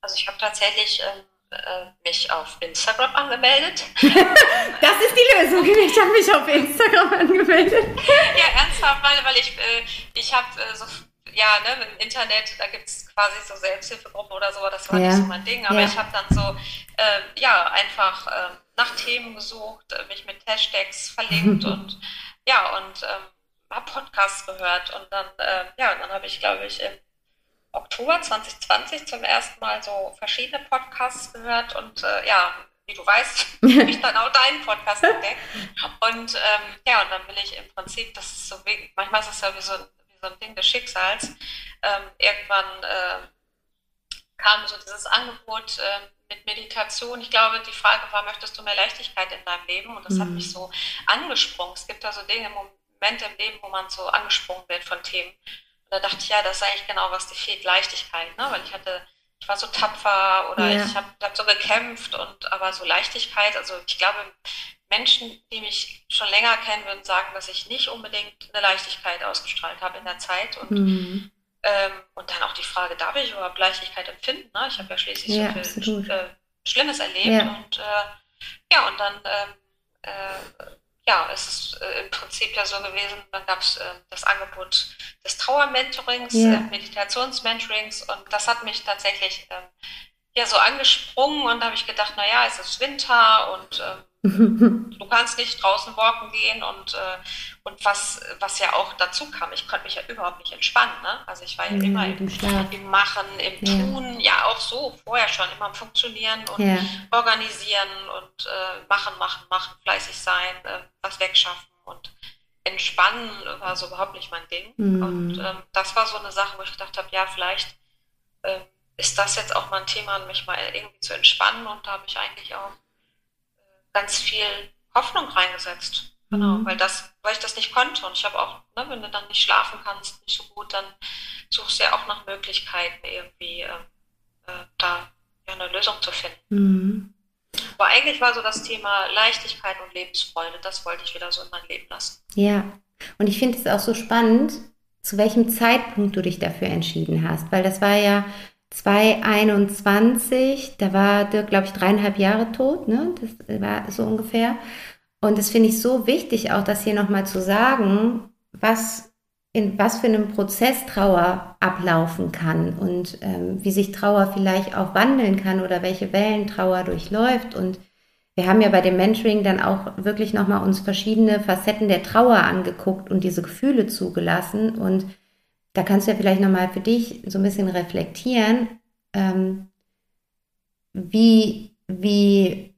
Also ich habe tatsächlich ähm, äh, mich auf Instagram angemeldet. (laughs) das ist die Lösung. Ich habe mich auf Instagram angemeldet. ja, ernsthaft, weil, weil ich, äh, ich habe äh, so ja, ne, im Internet, da gibt es quasi so Selbsthilfegruppen oder so, das war ja. nicht so mein Ding, aber ja. ich habe dann so, äh, ja, einfach äh, nach Themen gesucht, äh, mich mit Hashtags verlinkt (laughs) und ja, und ähm, habe Podcasts gehört und dann, äh, ja, dann habe ich, glaube ich, im Oktober 2020 zum ersten Mal so verschiedene Podcasts gehört und äh, ja, wie du weißt, (laughs) habe ich dann auch deinen Podcast entdeckt. Und ähm, ja, und dann will ich im Prinzip, das ist so, manchmal ist es ja wie so, wie so ein Ding des Schicksals. Ähm, irgendwann äh, kam so dieses Angebot, äh, mit Meditation, ich glaube, die Frage war, möchtest du mehr Leichtigkeit in deinem Leben? Und das mhm. hat mich so angesprungen. Es gibt da so Dinge, Momente im Leben, wo man so angesprungen wird von Themen. Und da dachte ich, ja, das ist eigentlich genau, was dir fehlt, Leichtigkeit. Ne? Weil ich hatte, ich war so tapfer oder ja. ich habe hab so gekämpft und aber so Leichtigkeit, also ich glaube, Menschen, die mich schon länger kennen, würden sagen, dass ich nicht unbedingt eine Leichtigkeit ausgestrahlt habe in der Zeit. Und mhm. Ähm, und dann auch die Frage, darf ich überhaupt Leichtigkeit empfinden? Ne? Ich habe ja schließlich ja, so viel äh, Schlimmes erlebt. Ja. Und äh, ja, und dann ähm, äh, ja, es ist äh, im Prinzip ja so gewesen, dann gab es äh, das Angebot des Trauer-Mentorings, ja. Äh, Meditationsmentorings und das hat mich tatsächlich ähm, ja so angesprungen und da habe ich gedacht, naja, es ist Winter und ähm, du kannst nicht draußen walken gehen und, äh, und was, was ja auch dazu kam, ich konnte mich ja überhaupt nicht entspannen. Ne? Also ich war ja, ja immer im, im, Machen, im ja. Tun, ja auch so, vorher schon immer am Funktionieren und ja. organisieren und äh, machen, machen, machen, fleißig sein, äh, was wegschaffen und entspannen war so überhaupt nicht mein Ding. Mhm. Und ähm, das war so eine Sache, wo ich gedacht habe, ja, vielleicht ähm, ist das jetzt auch mal ein Thema, mich mal irgendwie zu entspannen und da habe ich eigentlich auch ganz viel Hoffnung reingesetzt. Genau, mhm. weil das, weil ich das nicht konnte. Und ich habe auch, ne, wenn du dann nicht schlafen kannst, nicht so gut, dann suchst du ja auch nach Möglichkeiten, irgendwie äh, äh, da ja, eine Lösung zu finden. Mhm. Aber eigentlich war so das Thema Leichtigkeit und Lebensfreude, das wollte ich wieder so in mein Leben lassen. Ja, und ich finde es auch so spannend, zu welchem Zeitpunkt du dich dafür entschieden hast, weil das war ja 2021, da war Dirk, glaube ich, dreieinhalb Jahre tot, ne? Das war so ungefähr. Und das finde ich so wichtig, auch das hier nochmal zu sagen, was in was für einem Prozess Trauer ablaufen kann und ähm, wie sich Trauer vielleicht auch wandeln kann oder welche Wellen Trauer durchläuft. Und wir haben ja bei dem Mentoring dann auch wirklich nochmal uns verschiedene Facetten der Trauer angeguckt und diese Gefühle zugelassen. Und da kannst du ja vielleicht nochmal für dich so ein bisschen reflektieren, ähm, wie, wie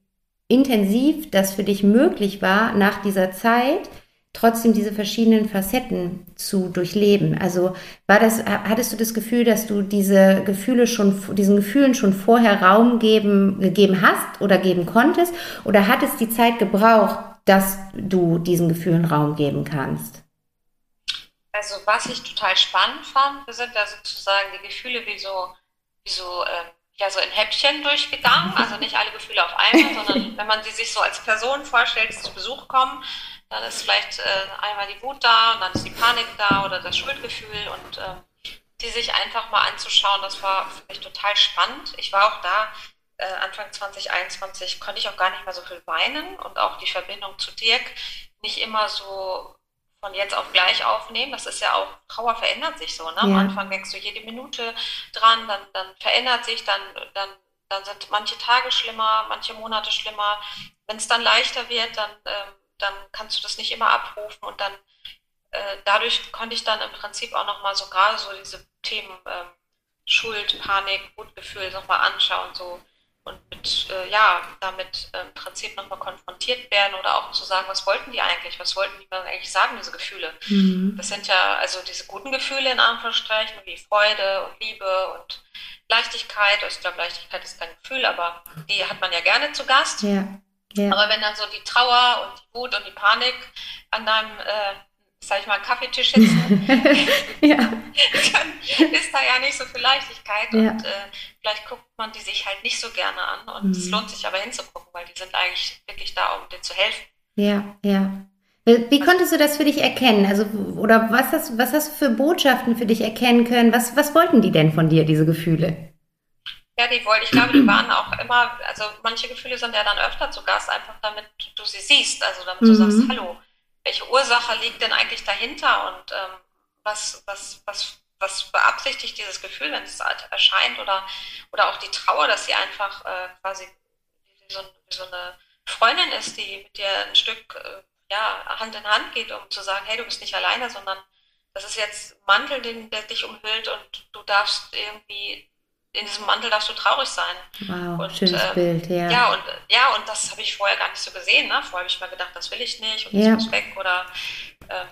intensiv das für dich möglich war, nach dieser Zeit trotzdem diese verschiedenen Facetten zu durchleben. Also war das, hattest du das Gefühl, dass du diese Gefühle schon, diesen Gefühlen schon vorher Raum geben, gegeben hast oder geben konntest? Oder hat es die Zeit gebraucht, dass du diesen Gefühlen Raum geben kannst? Also was ich total spannend fand, sind da sozusagen die Gefühle wie so, wie so äh, ja so in Häppchen durchgegangen. Also nicht alle Gefühle auf einmal, sondern (laughs) wenn man sie sich so als Person vorstellt, die zu Besuch kommen, dann ist vielleicht äh, einmal die Wut da und dann ist die Panik da oder das Schuldgefühl und äh, die sich einfach mal anzuschauen, das war für mich total spannend. Ich war auch da, äh, Anfang 2021 konnte ich auch gar nicht mehr so viel weinen und auch die Verbindung zu Dirk nicht immer so von jetzt auf gleich aufnehmen. Das ist ja auch, Trauer verändert sich so. Ne? Ja. Am Anfang denkst du jede Minute dran, dann, dann verändert sich, dann, dann, dann sind manche Tage schlimmer, manche Monate schlimmer. Wenn es dann leichter wird, dann, ähm, dann kannst du das nicht immer abrufen und dann äh, dadurch konnte ich dann im Prinzip auch nochmal so gerade so diese Themen ähm, Schuld, Panik, Wutgefühl nochmal anschauen, so und mit, äh, ja, damit äh, im Prinzip nochmal konfrontiert werden oder auch zu sagen, was wollten die eigentlich, was wollten die eigentlich sagen, diese Gefühle. Mhm. Das sind ja also diese guten Gefühle in Anführungsstrichen, wie Freude und Liebe und Leichtigkeit. Also ich glaube, Leichtigkeit ist kein Gefühl, aber die hat man ja gerne zu Gast. Ja. Ja. Aber wenn dann so die Trauer und die Wut und die Panik an deinem äh, sag ich mal, Kaffeetisch sitzen, (laughs) ja. dann ist da ja nicht so viel Leichtigkeit ja. und äh, vielleicht guckt man die sich halt nicht so gerne an und mhm. es lohnt sich aber hinzugucken, weil die sind eigentlich wirklich da, um dir zu helfen. Ja, ja. Wie konntest du das für dich erkennen? Also, oder was hast, was hast du für Botschaften für dich erkennen können? Was, was wollten die denn von dir, diese Gefühle? Ja, die wollten, ich glaube, die waren auch immer, also manche Gefühle sind ja dann öfter zu Gast, einfach damit du sie siehst, also damit mhm. du sagst, hallo, welche Ursache liegt denn eigentlich dahinter und ähm, was, was, was, was beabsichtigt dieses Gefühl, wenn es halt erscheint oder, oder auch die Trauer, dass sie einfach äh, quasi so, so, eine Freundin ist, die mit dir ein Stück äh, ja, Hand in Hand geht, um zu sagen, hey, du bist nicht alleine, sondern das ist jetzt Mantel, den, der dich umhüllt und du darfst irgendwie in diesem Mantel darfst du traurig sein. Wow, und, schönes ähm, Bild, ja. Ja, und, ja, und das habe ich vorher gar nicht so gesehen. Ne? Vorher habe ich mal gedacht, das will ich nicht und ja. das muss weg. Oder, ähm,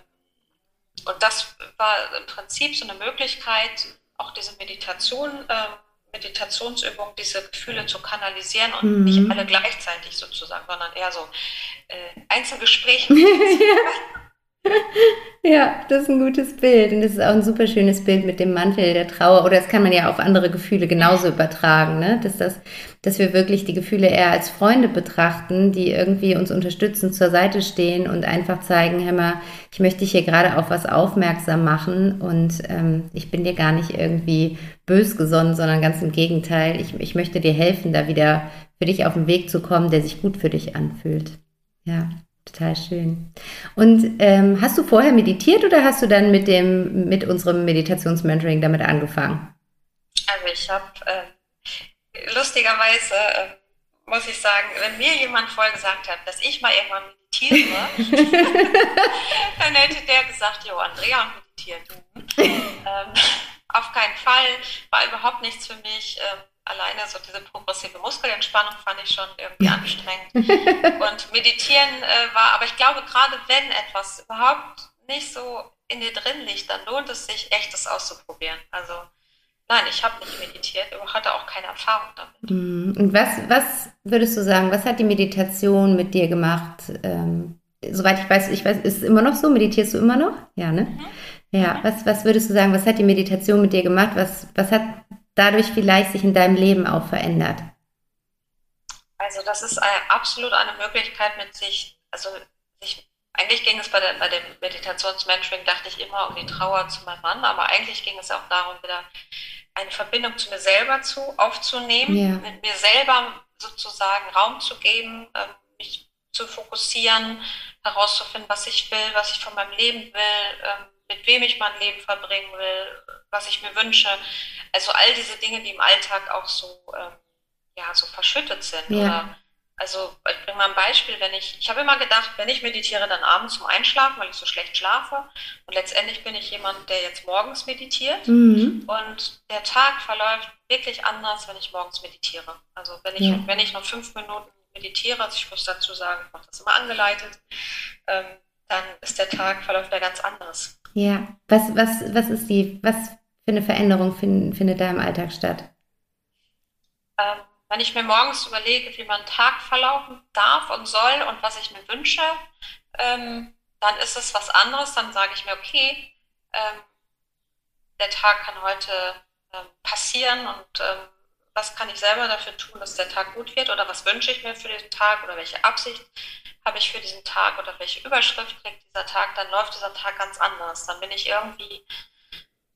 und das war im Prinzip so eine Möglichkeit, auch diese Meditation, äh, Meditationsübung, diese Gefühle zu kanalisieren und mhm. nicht alle gleichzeitig sozusagen, sondern eher so äh, Einzelgespräche. (laughs) (laughs) (laughs) Ja, das ist ein gutes Bild. Und das ist auch ein super schönes Bild mit dem Mantel der Trauer. Oder das kann man ja auf andere Gefühle genauso übertragen, ne? Dass, das, dass wir wirklich die Gefühle eher als Freunde betrachten, die irgendwie uns unterstützen, zur Seite stehen und einfach zeigen, hör mal, ich möchte dich hier gerade auf was aufmerksam machen und ähm, ich bin dir gar nicht irgendwie bös gesonnen, sondern ganz im Gegenteil. Ich, ich möchte dir helfen, da wieder für dich auf den Weg zu kommen, der sich gut für dich anfühlt. Ja. Total schön. Und ähm, hast du vorher meditiert oder hast du dann mit dem mit unserem Meditationsmentoring damit angefangen? Also ich habe äh, lustigerweise äh, muss ich sagen, wenn mir jemand vorher gesagt hat, dass ich mal irgendwann meditiere, (laughs) dann hätte der gesagt, jo, Andrea meditiert. (laughs) ähm, auf keinen Fall, war überhaupt nichts für mich. Ähm, alleine so diese progressive Muskelentspannung fand ich schon irgendwie anstrengend. Und meditieren äh, war, aber ich glaube, gerade wenn etwas überhaupt nicht so in dir drin liegt, dann lohnt es sich echt, das auszuprobieren. Also nein, ich habe nicht meditiert, aber hatte auch keine Erfahrung damit. Mhm. Und was, was würdest du sagen, was hat die Meditation mit dir gemacht? Ähm, soweit ich weiß, ich weiß, ist es immer noch so? Meditierst du immer noch? Ja, ne? Mhm. Ja, was, was würdest du sagen, was hat die Meditation mit dir gemacht? Was, was hat dadurch vielleicht sich in deinem Leben auch verändert? Also das ist eine, absolut eine Möglichkeit mit sich, also sich, eigentlich ging es bei, der, bei dem Meditationsmentoring, dachte ich immer um die Trauer zu meinem Mann, aber eigentlich ging es auch darum, wieder eine Verbindung zu mir selber zu, aufzunehmen, ja. mit mir selber sozusagen Raum zu geben, ähm, mich zu fokussieren, herauszufinden, was ich will, was ich von meinem Leben will, ähm, mit wem ich mein Leben verbringen will, was ich mir wünsche. Also all diese Dinge, die im Alltag auch so, ähm, ja, so verschüttet sind ja. oder also ich bringe mal ein Beispiel, wenn ich, ich habe immer gedacht, wenn ich meditiere, dann abends zum Einschlafen, weil ich so schlecht schlafe. Und letztendlich bin ich jemand, der jetzt morgens meditiert. Mhm. Und der Tag verläuft wirklich anders, wenn ich morgens meditiere. Also wenn ich, ja. wenn ich noch fünf Minuten meditiere, also ich muss dazu sagen, ich mache das immer angeleitet, ähm, dann ist der Tag, verläuft da ganz anders. Ja, was, was, was ist die, was für eine Veränderung find, findet da im Alltag statt? Ähm, wenn ich mir morgens überlege, wie mein Tag verlaufen darf und soll und was ich mir wünsche, ähm, dann ist es was anderes. Dann sage ich mir, okay, ähm, der Tag kann heute ähm, passieren und ähm, was kann ich selber dafür tun, dass der Tag gut wird oder was wünsche ich mir für diesen Tag oder welche Absicht habe ich für diesen Tag oder welche Überschrift kriegt dieser Tag, dann läuft dieser Tag ganz anders. Dann bin ich irgendwie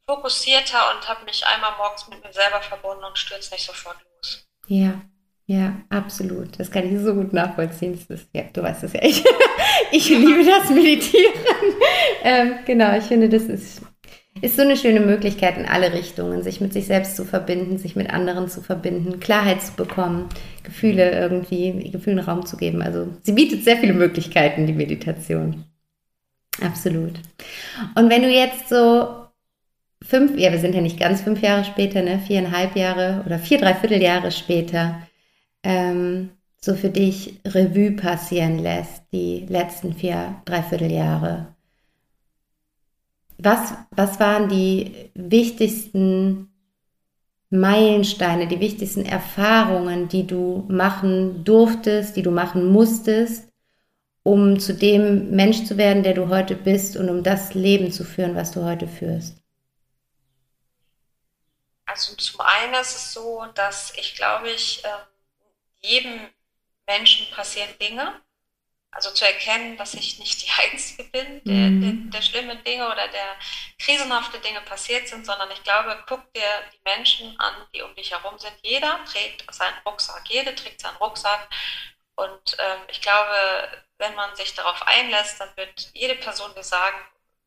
fokussierter und habe mich einmal morgens mit mir selber verbunden und stürze nicht sofort los. Ja, ja, absolut. Das kann ich so gut nachvollziehen. Das ist, ja, du weißt es ja. Ich, (laughs) ich liebe das Meditieren. (laughs) Ähm, genau, ich finde, das ist, ist so eine schöne Möglichkeit in alle Richtungen, sich mit sich selbst zu verbinden, sich mit anderen zu verbinden, Klarheit zu bekommen, Gefühle irgendwie, Gefühlen Raum zu geben. Also sie bietet sehr viele Möglichkeiten, die Meditation. Absolut. Und wenn du jetzt so fünf, ja, wir sind ja nicht ganz fünf Jahre später, ne, viereinhalb Jahre oder vier, dreiviertel Jahre später, ähm, so für dich Revue passieren lässt, die letzten vier, dreiviertel Jahre. Was, was waren die wichtigsten Meilensteine, die wichtigsten Erfahrungen, die du machen durftest, die du machen musstest, um zu dem Mensch zu werden, der du heute bist und um das Leben zu führen, was du heute führst? Also zum einen ist es so, dass ich glaube ich, ähm, jedem Menschen passieren Dinge. Also zu erkennen, dass ich nicht die (laughs) Einzige bin, der, mhm. der, der schlimme Dinge oder der krisenhafte Dinge passiert sind, sondern ich glaube, guck dir die Menschen an, die um dich herum sind. Jeder trägt seinen Rucksack, jede trägt seinen Rucksack. Und ähm, ich glaube, wenn man sich darauf einlässt, dann wird jede Person dir sagen,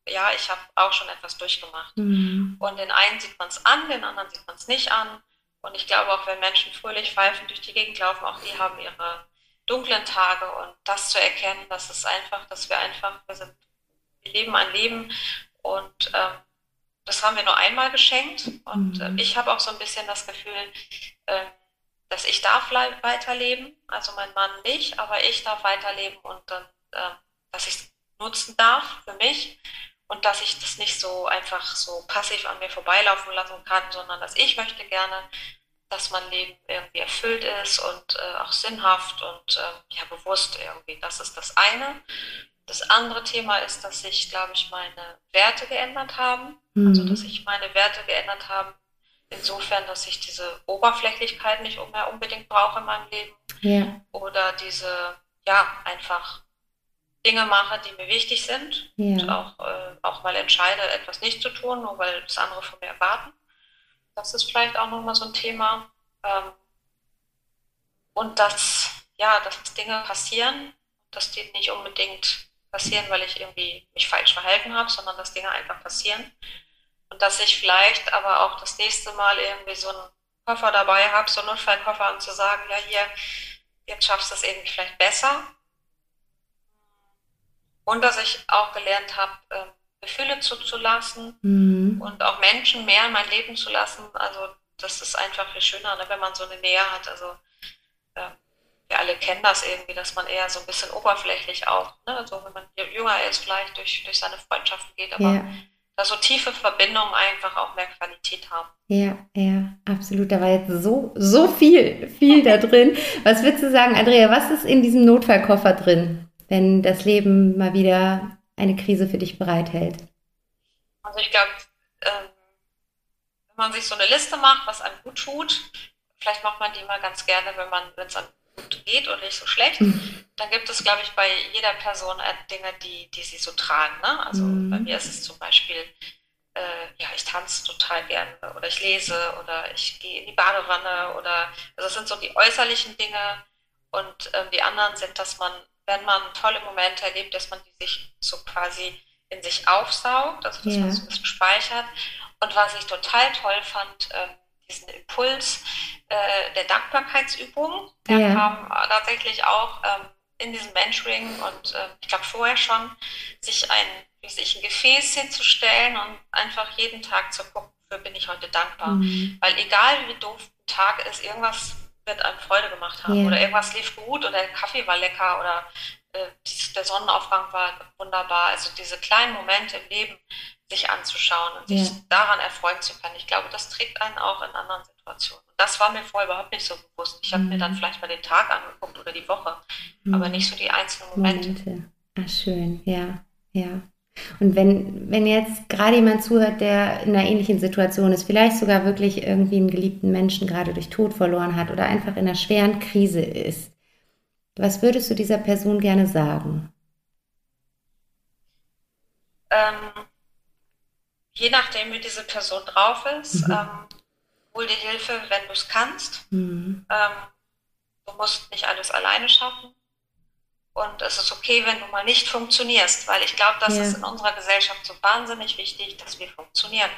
ja, ich habe auch schon etwas durchgemacht. Mhm. Und den einen sieht man es an, den anderen sieht man es nicht an. Und ich glaube auch, wenn Menschen fröhlich pfeifend durch die Gegend laufen, auch die haben ihre dunklen Tage. Und das zu erkennen, das ist einfach, dass wir einfach, wir, sind, wir leben ein Leben und ähm, das haben wir nur einmal geschenkt. Und äh, ich habe auch so ein bisschen das Gefühl, äh, dass ich darf weiterleben, also mein Mann nicht, aber ich darf weiterleben und dann, äh, dass ich es nutzen darf für mich und dass ich das nicht so einfach so passiv an mir vorbeilaufen lassen kann, sondern dass ich möchte gerne, dass mein Leben irgendwie erfüllt ist und äh, auch sinnhaft und äh, ja bewusst irgendwie. Das ist das eine. Das andere Thema ist, dass sich, glaube ich, meine Werte geändert haben. Mhm. Also, dass sich meine Werte geändert haben, insofern, dass ich diese Oberflächlichkeit nicht mehr unbedingt brauche in meinem Leben. Ja. Oder diese, ja, einfach Dinge mache, die mir wichtig sind ja. und auch, äh, auch mal entscheide, etwas nicht zu tun, nur weil das andere von mir erwarten. Das ist vielleicht auch nochmal so ein Thema. Ähm, und dass, ja, dass Dinge passieren, dass die nicht unbedingt passieren, weil ich irgendwie mich falsch verhalten habe, sondern dass Dinge einfach passieren. Und dass ich vielleicht aber auch das nächste Mal irgendwie so einen Koffer dabei habe, so einen Notfallkoffer, und zu sagen, ja, hier, jetzt schaffst du es irgendwie vielleicht besser und dass ich auch gelernt habe, äh, Gefühle zuzulassen mhm. und auch Menschen mehr in mein Leben zu lassen. Also das ist einfach viel schöner, ne, wenn man so eine Nähe hat. Also äh, wir alle kennen das irgendwie, dass man eher so ein bisschen oberflächlich auch, ne? also wenn man jünger ist, vielleicht durch, durch seine Freundschaften geht, aber ja. da so tiefe Verbindungen einfach auch mehr Qualität haben. Ja, ja, absolut. Da war jetzt so, so viel, viel da drin. Was würdest du sagen, Andrea, was ist in diesem Notfallkoffer drin? wenn das Leben mal wieder eine Krise für dich bereithält? Also ich glaube, ähm, wenn man sich so eine Liste macht, was einem gut tut, vielleicht macht man die mal ganz gerne, wenn man, es einem gut geht und nicht so schlecht, mhm. dann gibt es, glaube ich, bei jeder Person äh, Dinge, die, die sie so tragen. Ne? Also mhm. bei mir ist es zum Beispiel, äh, ja, ich tanze total gerne oder ich lese oder ich gehe in die Badewanne oder, also das sind so die äußerlichen Dinge und äh, die anderen sind, dass man wenn man tolle Momente erlebt, dass man die sich so quasi in sich aufsaugt, also dass ja. man so ein bisschen speichert. Und was ich total toll fand, äh, diesen Impuls äh, der Dankbarkeitsübung. Der ja. kam tatsächlich auch ähm, in diesem Mentoring und äh, ich glaube vorher schon, sich ein, sich ein Gefäß hinzustellen und einfach jeden Tag zu gucken, für bin ich heute dankbar. Mhm. Weil egal wie doof ein Tag ist, irgendwas wird einem Freude gemacht haben. Yeah. Oder irgendwas lief gut oder der Kaffee war lecker oder äh, der Sonnenaufgang war wunderbar. Also diese kleinen Momente im Leben sich anzuschauen und yeah. sich daran erfreuen zu können. Ich glaube, das trägt einen auch in anderen Situationen. Und das war mir vorher überhaupt nicht so bewusst. Ich habe mhm. mir dann vielleicht mal den Tag angeguckt oder die Woche, mhm. aber nicht so die einzelnen Momente. Momente. Ach, schön, ja, ja. Und wenn, wenn jetzt gerade jemand zuhört, der in einer ähnlichen Situation ist, vielleicht sogar wirklich irgendwie einen geliebten Menschen gerade durch Tod verloren hat oder einfach in einer schweren Krise ist, was würdest du dieser Person gerne sagen? Ähm, je nachdem, wie diese Person drauf ist, mhm. ähm, hol dir Hilfe, wenn du es kannst. Mhm. Ähm, du musst nicht alles alleine schaffen. Und es ist okay, wenn du mal nicht funktionierst, weil ich glaube, das ja. ist in unserer Gesellschaft so wahnsinnig wichtig, dass wir funktionieren.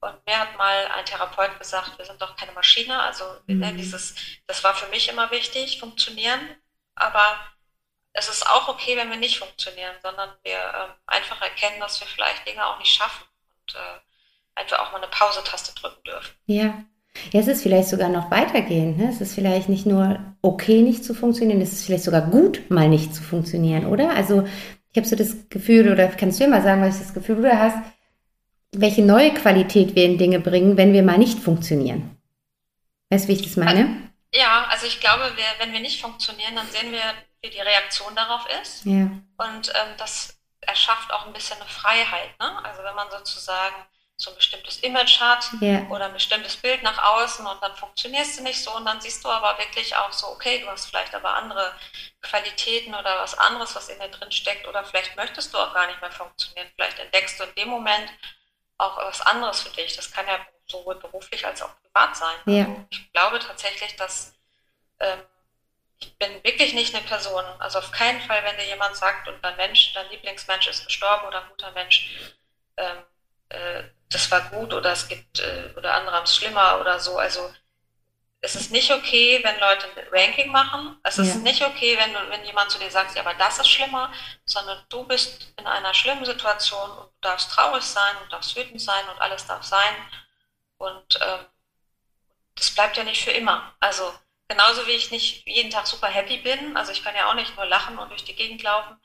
Und mir hat mal ein Therapeut gesagt, wir sind doch keine Maschine. Also ne, mhm. ne, dieses, das war für mich immer wichtig, funktionieren. Aber es ist auch okay, wenn wir nicht funktionieren, sondern wir äh, einfach erkennen, dass wir vielleicht Dinge auch nicht schaffen und äh, einfach auch mal eine Pause-Taste drücken dürfen. Ja. Ja, es ist vielleicht sogar noch weitergehend. Ne? Es ist vielleicht nicht nur okay, nicht zu funktionieren, es ist vielleicht sogar gut, mal nicht zu funktionieren, oder? Also ich habe so das Gefühl, oder kannst du dir mal sagen, was das Gefühl du hast, welche neue Qualität wir in Dinge bringen, wenn wir mal nicht funktionieren. Weißt du, wie ich das meine? Ja, also ich glaube, wir, wenn wir nicht funktionieren, dann sehen wir, wie die Reaktion darauf ist. Ja. Und ähm, das erschafft auch ein bisschen eine Freiheit. Ne? Also wenn man sozusagen so ein bestimmtes Image hat yeah. oder ein bestimmtes Bild nach außen und dann funktionierst du nicht so und dann siehst du aber wirklich auch so, okay, du hast vielleicht aber andere Qualitäten oder was anderes, was in dir drin steckt oder vielleicht möchtest du auch gar nicht mehr funktionieren. Vielleicht entdeckst du in dem Moment auch was anderes für dich. Das kann ja sowohl beruflich als auch privat sein. Yeah. Also ich glaube tatsächlich, dass ähm, ich bin wirklich nicht eine Person, also auf keinen Fall, wenn dir jemand sagt und dein Mensch, dein Lieblingsmensch ist gestorben oder ein guter Mensch, ähm, äh, das war gut oder es gibt, äh, oder andere haben es schlimmer oder so. Also es ist nicht okay, wenn Leute ein Ranking machen. Es ist ja. nicht okay, wenn, wenn jemand zu dir sagt, ja, aber das ist schlimmer, sondern du bist in einer schlimmen Situation und du darfst traurig sein und darfst wütend sein und alles darf sein. Und ähm, das bleibt ja nicht für immer. Also genauso wie ich nicht jeden Tag super happy bin, also ich kann ja auch nicht nur lachen und durch die Gegend laufen,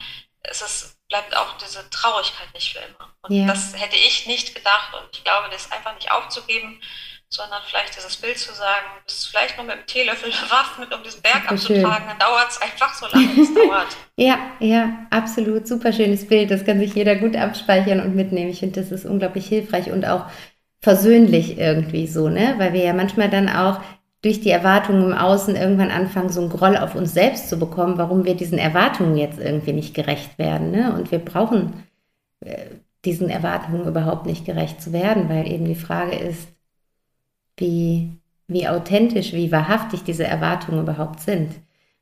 es ist, bleibt auch diese Traurigkeit nicht für immer. Und ja. das hätte ich nicht gedacht und ich glaube, das einfach nicht aufzugeben, sondern vielleicht dieses Bild zu sagen, bist vielleicht nur mit dem Teelöffel (laughs) bewaffnet, um diesen Berg abzutragen, dann dauert es einfach so lange, wie es (laughs) dauert. ja, ja, absolut. Super schönes Bild. Das kann sich jeder gut abspeichern und mitnehmen. Ich finde, das ist unglaublich hilfreich und auch versöhnlich irgendwie so, ne? Weil wir ja manchmal dann auch durch die Erwartungen im Außen irgendwann anfangen, so einen Groll auf uns selbst zu bekommen, warum wir diesen Erwartungen jetzt irgendwie nicht gerecht werden. Ne? Und wir brauchen äh, diesen Erwartungen überhaupt nicht gerecht zu werden, weil eben die Frage ist, wie, wie authentisch, wie wahrhaftig diese Erwartungen überhaupt sind.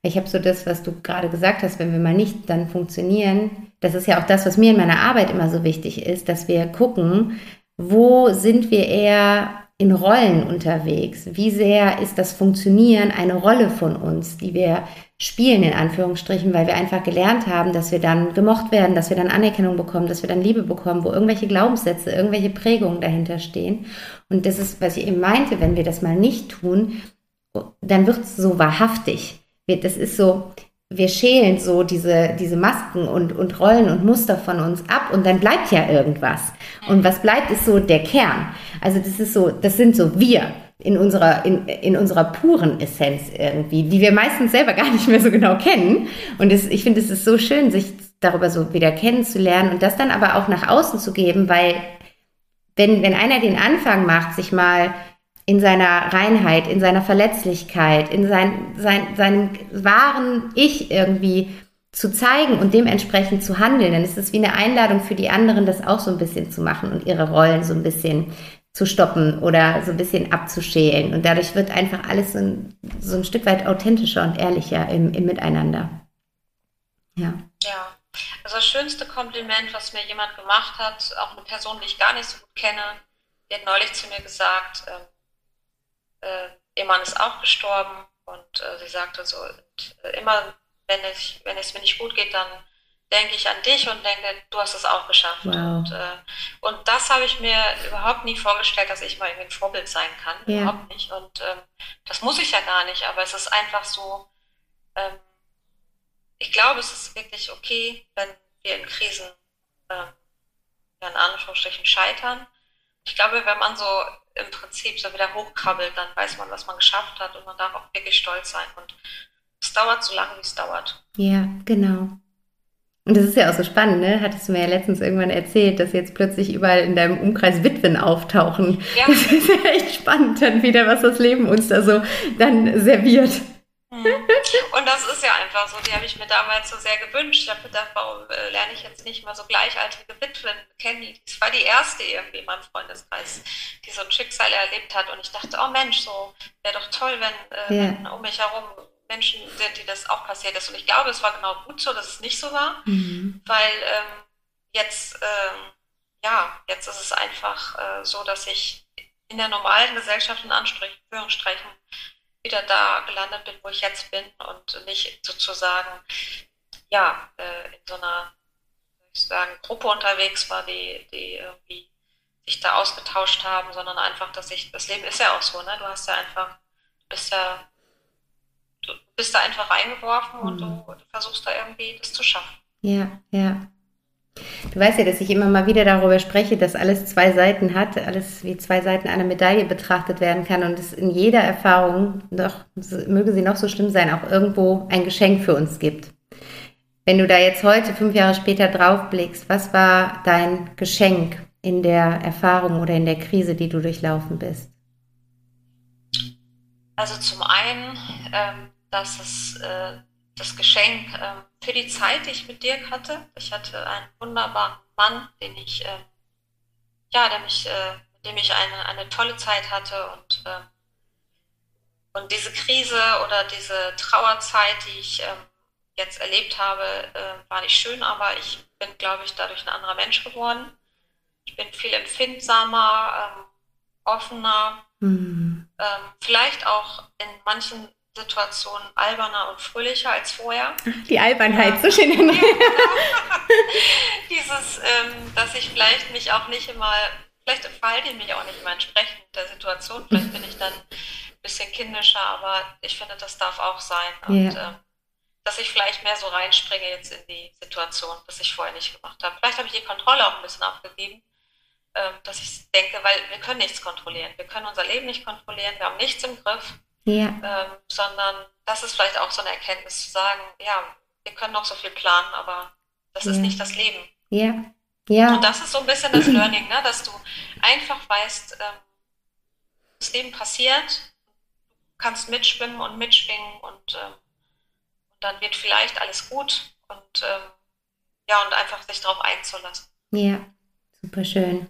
Ich habe so das, was du gerade gesagt hast, wenn wir mal nicht dann funktionieren, das ist ja auch das, was mir in meiner Arbeit immer so wichtig ist, dass wir gucken, wo sind wir eher in Rollen unterwegs? Wie sehr ist das Funktionieren eine Rolle von uns, die wir spielen, in Anführungsstrichen, weil wir einfach gelernt haben, dass wir dann gemocht werden, dass wir dann Anerkennung bekommen, dass wir dann Liebe bekommen, wo irgendwelche Glaubenssätze, irgendwelche Prägungen dahinter stehen. Und das ist, was ich eben meinte, wenn wir das mal nicht tun, dann wird es so wahrhaftig. Das ist so, wir schälen so diese, diese Masken und, und Rollen und Muster von uns ab und dann bleibt ja irgendwas. Und was bleibt, ist so der Kern. Also das ist so, das sind so wir in unserer, in, in unserer puren Essenz irgendwie, die wir meistens selber gar nicht mehr so genau kennen. Und das, ich finde, es ist so schön, sich darüber so wieder kennenzulernen und das dann aber auch nach außen zu geben, weil wenn, wenn einer den Anfang macht, sich mal in seiner Reinheit, in seiner Verletzlichkeit, in sein, sein, seinem wahren Ich irgendwie zu zeigen und dementsprechend zu handeln, dann ist es wie eine Einladung für die anderen, das auch so ein bisschen zu machen und ihre Rollen so ein bisschen zu stoppen oder so ein bisschen abzuschälen. Und dadurch wird einfach alles so ein, so ein Stück weit authentischer und ehrlicher im, im Miteinander. Ja. Ja. Also das schönste Kompliment, was mir jemand gemacht hat, auch eine Person, die ich gar nicht so gut kenne, die hat neulich zu mir gesagt, ähm, äh, ihr Mann ist auch gestorben und äh, sie sagte so, und, äh, immer wenn es, wenn es mir nicht gut geht, dann denke ich an dich und denke, du hast es auch geschafft. Wow. Und, äh, und das habe ich mir überhaupt nie vorgestellt, dass ich mal irgendwie ein Vorbild sein kann. Ja. Überhaupt nicht. Und ähm, das muss ich ja gar nicht, aber es ist einfach so, ähm, ich glaube, es ist wirklich okay, wenn wir in Krisen ähm, in Anführungsstrichen scheitern. Ich glaube, wenn man so im Prinzip so wieder hochkrabbelt, dann weiß man, was man geschafft hat und man darf auch wirklich stolz sein. Und es dauert so lange, wie es dauert. Ja, genau. Und das ist ja auch so spannend, ne? Hattest du mir ja letztens irgendwann erzählt, dass jetzt plötzlich überall in deinem Umkreis Witwen auftauchen. Ja. Das ist ja echt spannend dann wieder, was das Leben uns da so dann serviert. (laughs) Und das ist ja einfach so, die habe ich mir damals so sehr gewünscht. Ich habe gedacht, warum äh, lerne ich jetzt nicht mal so gleichaltrige Witwen kennen? Das war die erste irgendwie in meinem Freundeskreis, die so ein Schicksal erlebt hat. Und ich dachte, oh Mensch, so wäre doch toll, wenn, äh, ja. wenn um mich herum Menschen sind, die das auch passiert ist. Und ich glaube, es war genau gut so, dass es nicht so war, mhm. weil ähm, jetzt, ähm, ja, jetzt ist es einfach äh, so, dass ich in der normalen Gesellschaft in Anführungsstrichen wieder da gelandet bin, wo ich jetzt bin und nicht sozusagen, ja, äh, in so einer, ich sagen, Gruppe unterwegs war, die, die irgendwie sich da ausgetauscht haben, sondern einfach, dass ich, das Leben ist ja auch so, ne? Du hast ja einfach, bist ja du bist da einfach reingeworfen und du, mhm. du versuchst da irgendwie das zu schaffen. Ja, ja. Du weißt ja, dass ich immer mal wieder darüber spreche, dass alles zwei Seiten hat, alles wie zwei Seiten einer Medaille betrachtet werden kann und es in jeder Erfahrung, doch möge sie noch so schlimm sein, auch irgendwo ein Geschenk für uns gibt. Wenn du da jetzt heute, fünf Jahre später drauf blickst, was war dein Geschenk in der Erfahrung oder in der Krise, die du durchlaufen bist? Also zum einen, ähm, dass es äh, das Geschenk äh, für die Zeit, die ich mit Dirk hatte. Ich hatte einen wunderbaren Mann, den ich, äh, ja, der mich, äh, mit dem ich eine, eine tolle Zeit hatte und ähm, und diese Krise oder diese Trauerzeit, die ich ähm, jetzt erlebt habe, äh, war nicht schön, aber ich bin, glaube ich, dadurch ein anderer Mensch geworden. Ich bin viel empfindsamer, ähm, offener, mhm. vielleicht auch in manchen Situationen alberner und fröhlicher als vorher. Die Albernheit, ja. so schön. Ja, genau. (laughs) Dieses, ähm, dass ich vielleicht mich auch nicht immer, vielleicht verhalte ich mich auch nicht immer entsprechend der Situation, vielleicht bin ich dann ein bisschen kindischer, aber ich finde, das darf auch sein. Und, ja. ähm, dass ich vielleicht mehr so reinspringe jetzt in die Situation, was ich vorher nicht gemacht habe. Vielleicht habe ich die Kontrolle auch ein bisschen abgegeben. Ähm, dass ich denke, weil wir können nichts kontrollieren. Wir können unser Leben nicht kontrollieren, wir haben nichts im Griff, ja. ähm, sondern das ist vielleicht auch so eine Erkenntnis zu sagen, ja, wir können noch so viel planen, aber das ja. ist nicht das Leben. Ja. ja. Und das ist so ein bisschen das Learning, ne? dass du einfach weißt, ähm, das Leben passiert, du kannst mitschwimmen und mitschwingen und, ähm, dann wird vielleicht alles gut und ähm, ja, und einfach sich darauf einzulassen. Ja, super schön.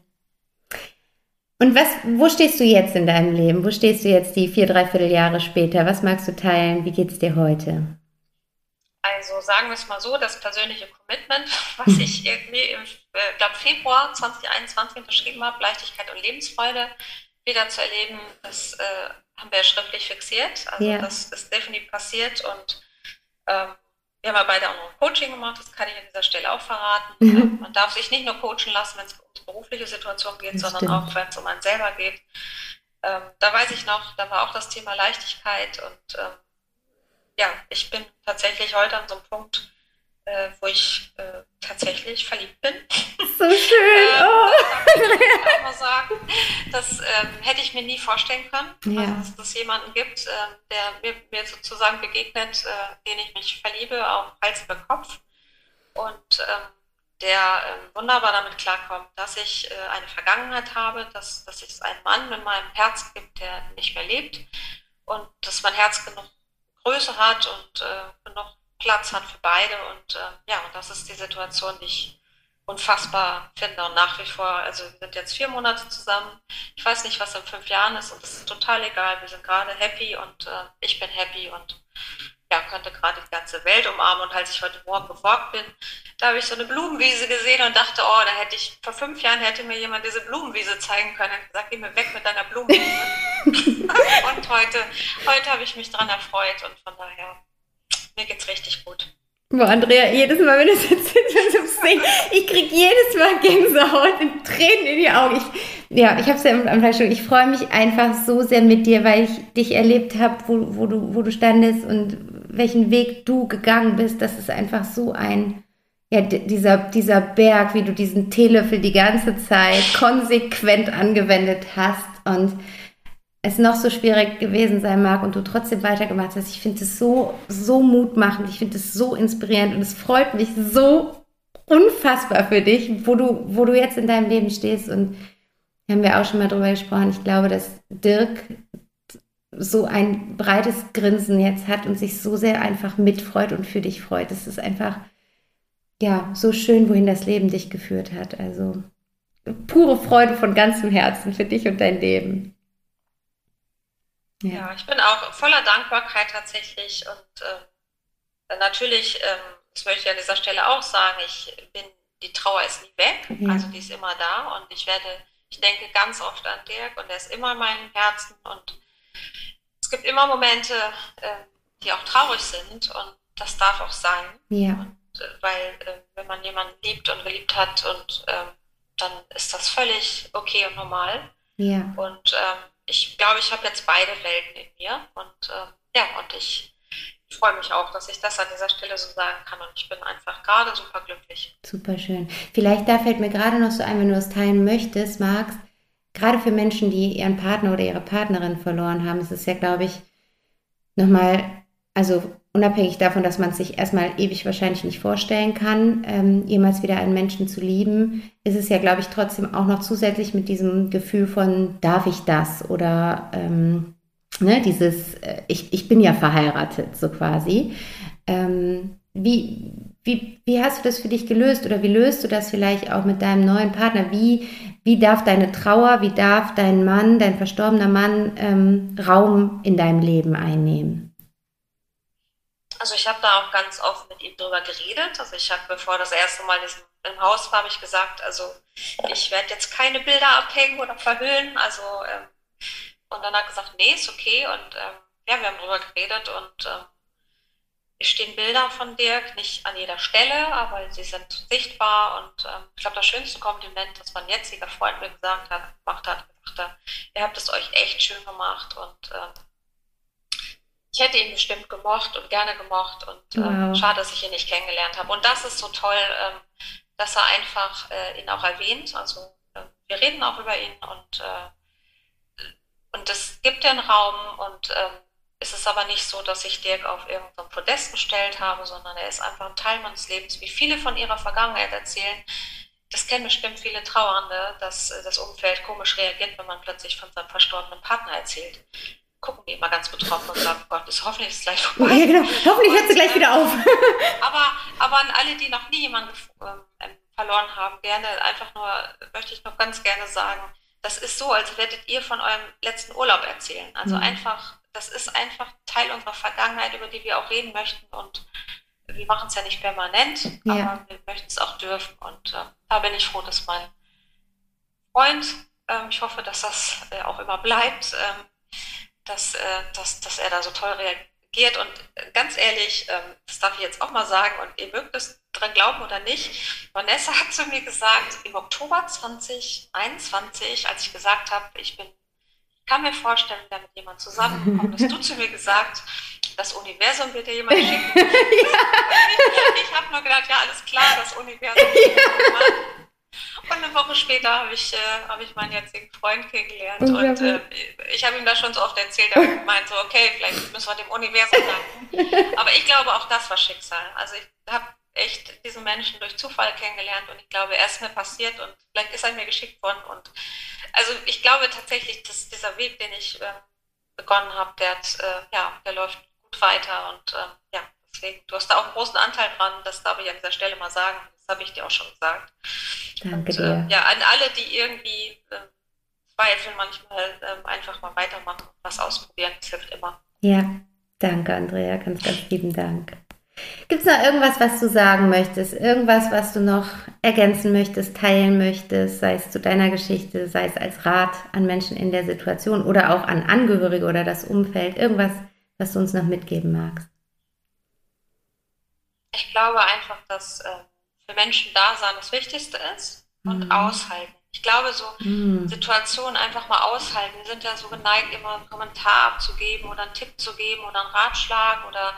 Und was, wo stehst du jetzt in deinem Leben? Wo stehst du jetzt die vier, dreiviertel Jahre später? Was magst du teilen? Wie geht es dir heute? Also sagen wir es mal so, das persönliche Commitment, (laughs) was ich (laughs) irgendwie im äh, glaub, Februar 2021 unterschrieben habe, Leichtigkeit und Lebensfreude wieder zu erleben, das äh, haben wir schriftlich fixiert. Also ja. das ist definitiv passiert und ähm, wir haben ja beide auch noch ein Coaching gemacht, das kann ich an dieser Stelle auch verraten. Mhm. Man darf sich nicht nur coachen lassen, wenn es um berufliche Situationen geht, das sondern stimmt. auch, wenn es um einen selber geht. Ähm, da weiß ich noch, da war auch das Thema Leichtigkeit und ähm, ja, ich bin tatsächlich heute an so einem Punkt, äh, wo ich äh, tatsächlich verliebt bin. (laughs) So schön. ähm, oh. Das ich mal sagen. Das ähm, hätte ich mir nie vorstellen können, ja. also, dass es jemanden gibt, äh, der mir, mir, sozusagen begegnet, äh, den ich mich verliebe, auf Hals über Kopf. Und ähm, der ähm, wunderbar damit klarkommt, dass ich äh, eine Vergangenheit habe, dass, dass es einen Mann in meinem Herz gibt, der nicht mehr lebt und dass mein Herz genug Größe hat und äh, genug Platz hat für beide. Und äh, ja, und das ist die Situation, die ich unfassbar finde. Und nach wie vor, also wir sind jetzt vier Monate zusammen. Ich weiß nicht, was in fünf Jahren ist und es ist total egal. Wir sind gerade happy und äh, ich bin happy und ja, könnte gerade die ganze Welt umarmen. Und als ich heute Morgen besorgt bin, da habe ich so eine Blumenwiese gesehen und dachte, oh, da hätte ich, vor fünf Jahren hätte mir jemand diese Blumenwiese zeigen können. Ich gesagt, geh mir weg mit deiner Blumenwiese. (laughs) und heute, heute habe ich mich daran erfreut und von daher, mir geht es richtig gut. Boah, Andrea, jedes Mal, wenn du es erzählst, ich krieg jedes Mal Gänsehaut und Tränen in die Augen. Ich, ja, ich habe es ja am Anfang schon. Ich freue mich einfach so sehr mit dir, weil ich dich erlebt habe, wo, wo, du, wo du standest und welchen Weg du gegangen bist. Das ist einfach so ein, ja, dieser, dieser Berg, wie du diesen Teelöffel die ganze Zeit konsequent angewendet hast und es noch so schwierig gewesen sein mag und du trotzdem weitergemacht hast. Ich finde es so, so mutmachend, ich finde es so inspirierend und es freut mich so unfassbar für dich, wo du, wo du jetzt in deinem Leben stehst. Und haben wir auch schon mal drüber gesprochen. Ich glaube, dass Dirk so ein breites Grinsen jetzt hat und sich so sehr einfach mitfreut und für dich freut. Es ist einfach, ja, so schön, wohin das Leben dich geführt hat. Also pure Freude von ganzem Herzen für dich und dein Leben. Ja. ja, ich bin auch voller Dankbarkeit tatsächlich und äh, natürlich, ähm, das möchte ich an dieser Stelle auch sagen, ich bin, die Trauer ist nie weg, ja. also die ist immer da und ich werde, ich denke ganz oft an Dirk und er ist immer in meinem Herzen und es gibt immer Momente, äh, die auch traurig sind und das darf auch sein. Ja. Und, äh, weil äh, wenn man jemanden liebt und geliebt hat und ähm, dann ist das völlig okay und normal. Ja. Und ähm, ich glaube, ich habe jetzt beide Welten in mir und äh, ja, und ich freue mich auch, dass ich das an dieser Stelle so sagen kann und ich bin einfach gerade super glücklich. Super schön. Vielleicht da fällt mir gerade noch so ein, wenn du es teilen möchtest, magst, gerade für Menschen, die ihren Partner oder ihre Partnerin verloren haben, ist es ja, glaube ich, nochmal, also unabhängig davon, dass man es sich erstmal ewig wahrscheinlich nicht vorstellen kann, ähm, jemals wieder einen Menschen zu lieben, ist es ja, glaube ich, trotzdem auch noch zusätzlich mit diesem Gefühl von, darf ich das? Oder ähm, ne, dieses, äh, ich, ich bin ja verheiratet, so quasi. Ähm, wie, wie, wie hast du das für dich gelöst oder wie löst du das vielleicht auch mit deinem neuen Partner? Wie, wie darf deine Trauer, wie darf dein Mann, dein verstorbener Mann ähm, Raum in deinem Leben einnehmen? Also ich habe da auch ganz offen mit ihm drüber geredet. Also ich habe, bevor das erste Mal im Haus war, habe ich gesagt, also ich werde jetzt keine Bilder abhängen oder verhüllen. Also ähm, und dann hat er gesagt, nee, ist okay. Und ähm, ja, wir haben drüber geredet und ähm, es stehen Bilder von Dirk, nicht an jeder Stelle, aber sie sind sichtbar. Und ähm, ich glaube, das schönste Kompliment, das mein jetziger Freund mir gesagt hat, gemacht hat, gesagt hat, ihr habt es euch echt schön gemacht und ähm, ich hätte ihn bestimmt gemocht und gerne gemocht und äh, wow. schade, dass ich ihn nicht kennengelernt habe. Und das ist so toll, ähm, dass er einfach äh, ihn auch erwähnt. Also äh, wir reden auch über ihn und äh, und es gibt den Raum und ähm, es ist aber nicht so, dass ich Dirk auf irgendein Podest gestellt habe, sondern er ist einfach ein Teil meines Lebens, wie viele von ihrer Vergangenheit erzählen. Das kennen bestimmt viele Trauernde, dass äh, das Umfeld komisch reagiert, wenn man plötzlich von seinem verstorbenen Partner erzählt gucken die immer ganz betroffen und sagen, oh Gott, ist hoffentlich ist gleich (laughs) vorbei. Ja, genau. Hoffentlich hört sie gleich wieder auf. (laughs) aber, aber an alle, die noch nie jemanden ähm, verloren haben, gerne einfach nur, möchte ich noch ganz gerne sagen, das ist so, als werdet ihr von eurem letzten Urlaub erzählen. Also mhm. einfach, das ist einfach Teil unserer Vergangenheit, über die wir auch reden möchten und wir machen es ja nicht permanent, ja. aber wir möchten es auch dürfen und äh, da bin ich froh, dass mein Freund, äh, ich hoffe, dass das äh, auch immer bleibt, ähm, dass, äh, dass, dass er da so toll reagiert. Und ganz ehrlich, ähm, das darf ich jetzt auch mal sagen, und ihr mögt es dran glauben oder nicht, Vanessa hat zu mir gesagt, im Oktober 2021, als ich gesagt habe, ich bin, ich kann mir vorstellen, da mit jemand zusammenkommt, hast du zu mir gesagt, das Universum wird dir jemand schicken. (laughs) ja. Ich, ich habe nur gedacht, ja, alles klar, das Universum. (laughs) Ja. Und eine Woche später habe ich, äh, hab ich meinen jetzigen Freund kennengelernt. Und äh, ich habe ihm das schon so oft erzählt. Er (laughs) meint so, okay, vielleicht müssen wir dem Universum danken. Aber ich glaube, auch das war Schicksal. Also ich habe echt diesen Menschen durch Zufall kennengelernt und ich glaube, er ist mir passiert und vielleicht ist er mir geschickt worden. Und also ich glaube tatsächlich, dass dieser Weg, den ich äh, begonnen habe, der, äh, ja, der läuft gut weiter. Und ähm, ja, deswegen, du hast da auch einen großen Anteil dran, das darf ich an dieser Stelle mal sagen. Das habe ich dir auch schon gesagt. Danke und, dir. Äh, ja, an alle, die irgendwie äh, zweifeln, manchmal äh, einfach mal weitermachen, was ausprobieren, das hilft immer. Ja, danke Andrea, ganz, ganz lieben Dank. Gibt es noch irgendwas, was du sagen möchtest? Irgendwas, was du noch ergänzen möchtest, teilen möchtest, sei es zu deiner Geschichte, sei es als Rat an Menschen in der Situation oder auch an Angehörige oder das Umfeld? Irgendwas, was du uns noch mitgeben magst? Ich glaube einfach, dass äh, für Menschen da sein das Wichtigste ist und mhm. aushalten. Ich glaube, so mhm. Situationen einfach mal aushalten. Wir sind ja so geneigt, immer einen Kommentar abzugeben oder einen Tipp zu geben oder einen Ratschlag oder